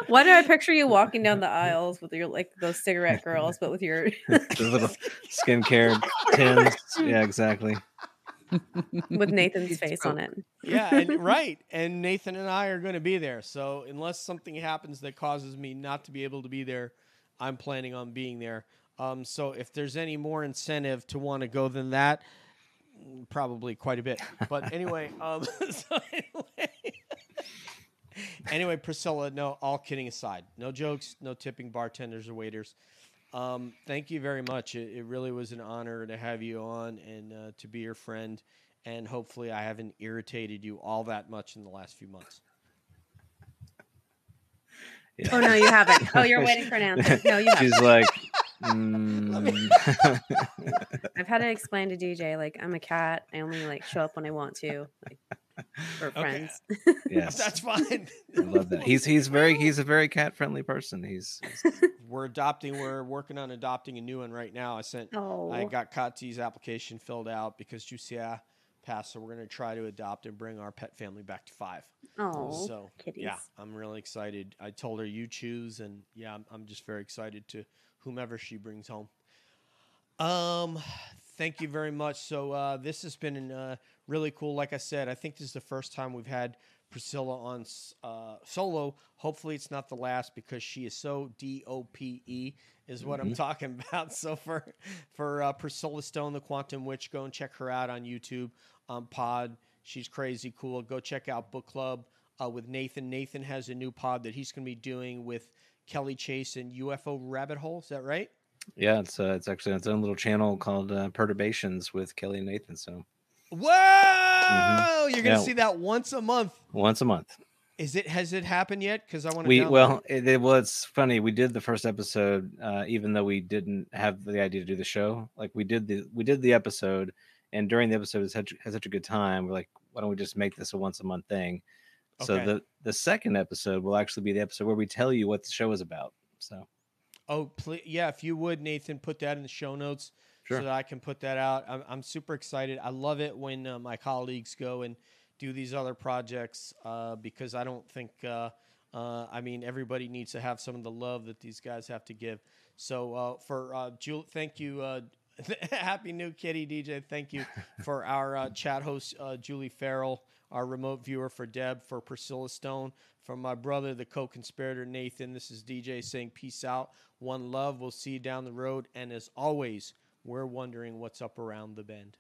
S4: Why do I picture you walking down the aisles with your like those cigarette girls, but with your
S2: little skincare tins. Yeah, exactly.
S4: with Nathan's face on it?
S1: yeah, and, right. And Nathan and I are going to be there. So unless something happens that causes me not to be able to be there, I'm planning on being there. Um, so if there's any more incentive to want to go than that, probably quite a bit. But anyway, um, so anyway, anyway, Priscilla. No, all kidding aside, no jokes, no tipping bartenders or waiters. Um, thank you very much. It, it really was an honor to have you on and uh, to be your friend. And hopefully, I haven't irritated you all that much in the last few months.
S2: Yeah.
S4: Oh no, you haven't. Oh, you're waiting for an answer. No, you haven't.
S2: She's like, mm.
S4: I've had to explain to DJ like I'm a cat. I only like show up when I want to, like for
S1: Okay.
S4: friends.
S2: yes,
S1: That's fine.
S2: I love that. He's he's very he's a very cat friendly person. He's, he's
S1: we're adopting. We're working on adopting a new one right now. I sent.
S4: Oh,
S1: I got Kati's application filled out because Jusia passed. So we're going to try to adopt and bring our pet family back to five.
S4: oh,
S1: so
S4: kitties.
S1: yeah, I'm really excited. I told her you choose, and yeah, I'm, I'm just very excited to whomever she brings home. Um, thank you very much. So uh, this has been uh, really cool. Like I said, I think this is the first time we've had Priscilla on uh, solo. Hopefully, it's not the last because she is so D O P E is what I'm
S2: Mhm.
S1: talking about. So for for uh, Priscilla Stone, the Quantum Witch, go and check her out on YouTube, on Pod. She's crazy cool. Go check out Book Club uh, with Nathan. Nathan has a new pod that he's going to be doing with Kelly Chase and UFO Rabbit Hole. Is that right?
S2: yeah. It's uh, it's actually its own little channel called uh, Perturbations with Kelly and Nathan. So
S1: Whoa! You're gonna
S2: Yeah.
S1: see that once a month.
S2: once a month.
S1: Is it? Has it happened yet? Because I want to.
S2: We well, it, it was funny. We did the first episode, uh, even though we didn't have the idea to do the show. Like we did the we did the episode, and during the episode, it's such had such a good time. We're like, why don't we just make this a once a month thing? So the the second episode will actually be the episode where we tell you what the show is about. So
S1: Oh, please, yeah. If you would, Nathan, put that in the show notes
S2: Sure.
S1: so that I can put that out. I'm, I'm super excited. I love it when uh, my colleagues go and do these other projects uh, because I don't think uh, Uh, I mean, everybody needs to have some of the love that these guys have to give. So uh, for uh, Jul, thank you. Uh, Happy New Kitty DJ. Thank you for our uh, chat host uh, Julie Farrell, our remote viewer for Deb, for Priscilla Stone, for my brother, the co-conspirator Nathan. This is DJ saying peace out, one love. We'll see you down the road, and as always, we're wondering what's up around the bend.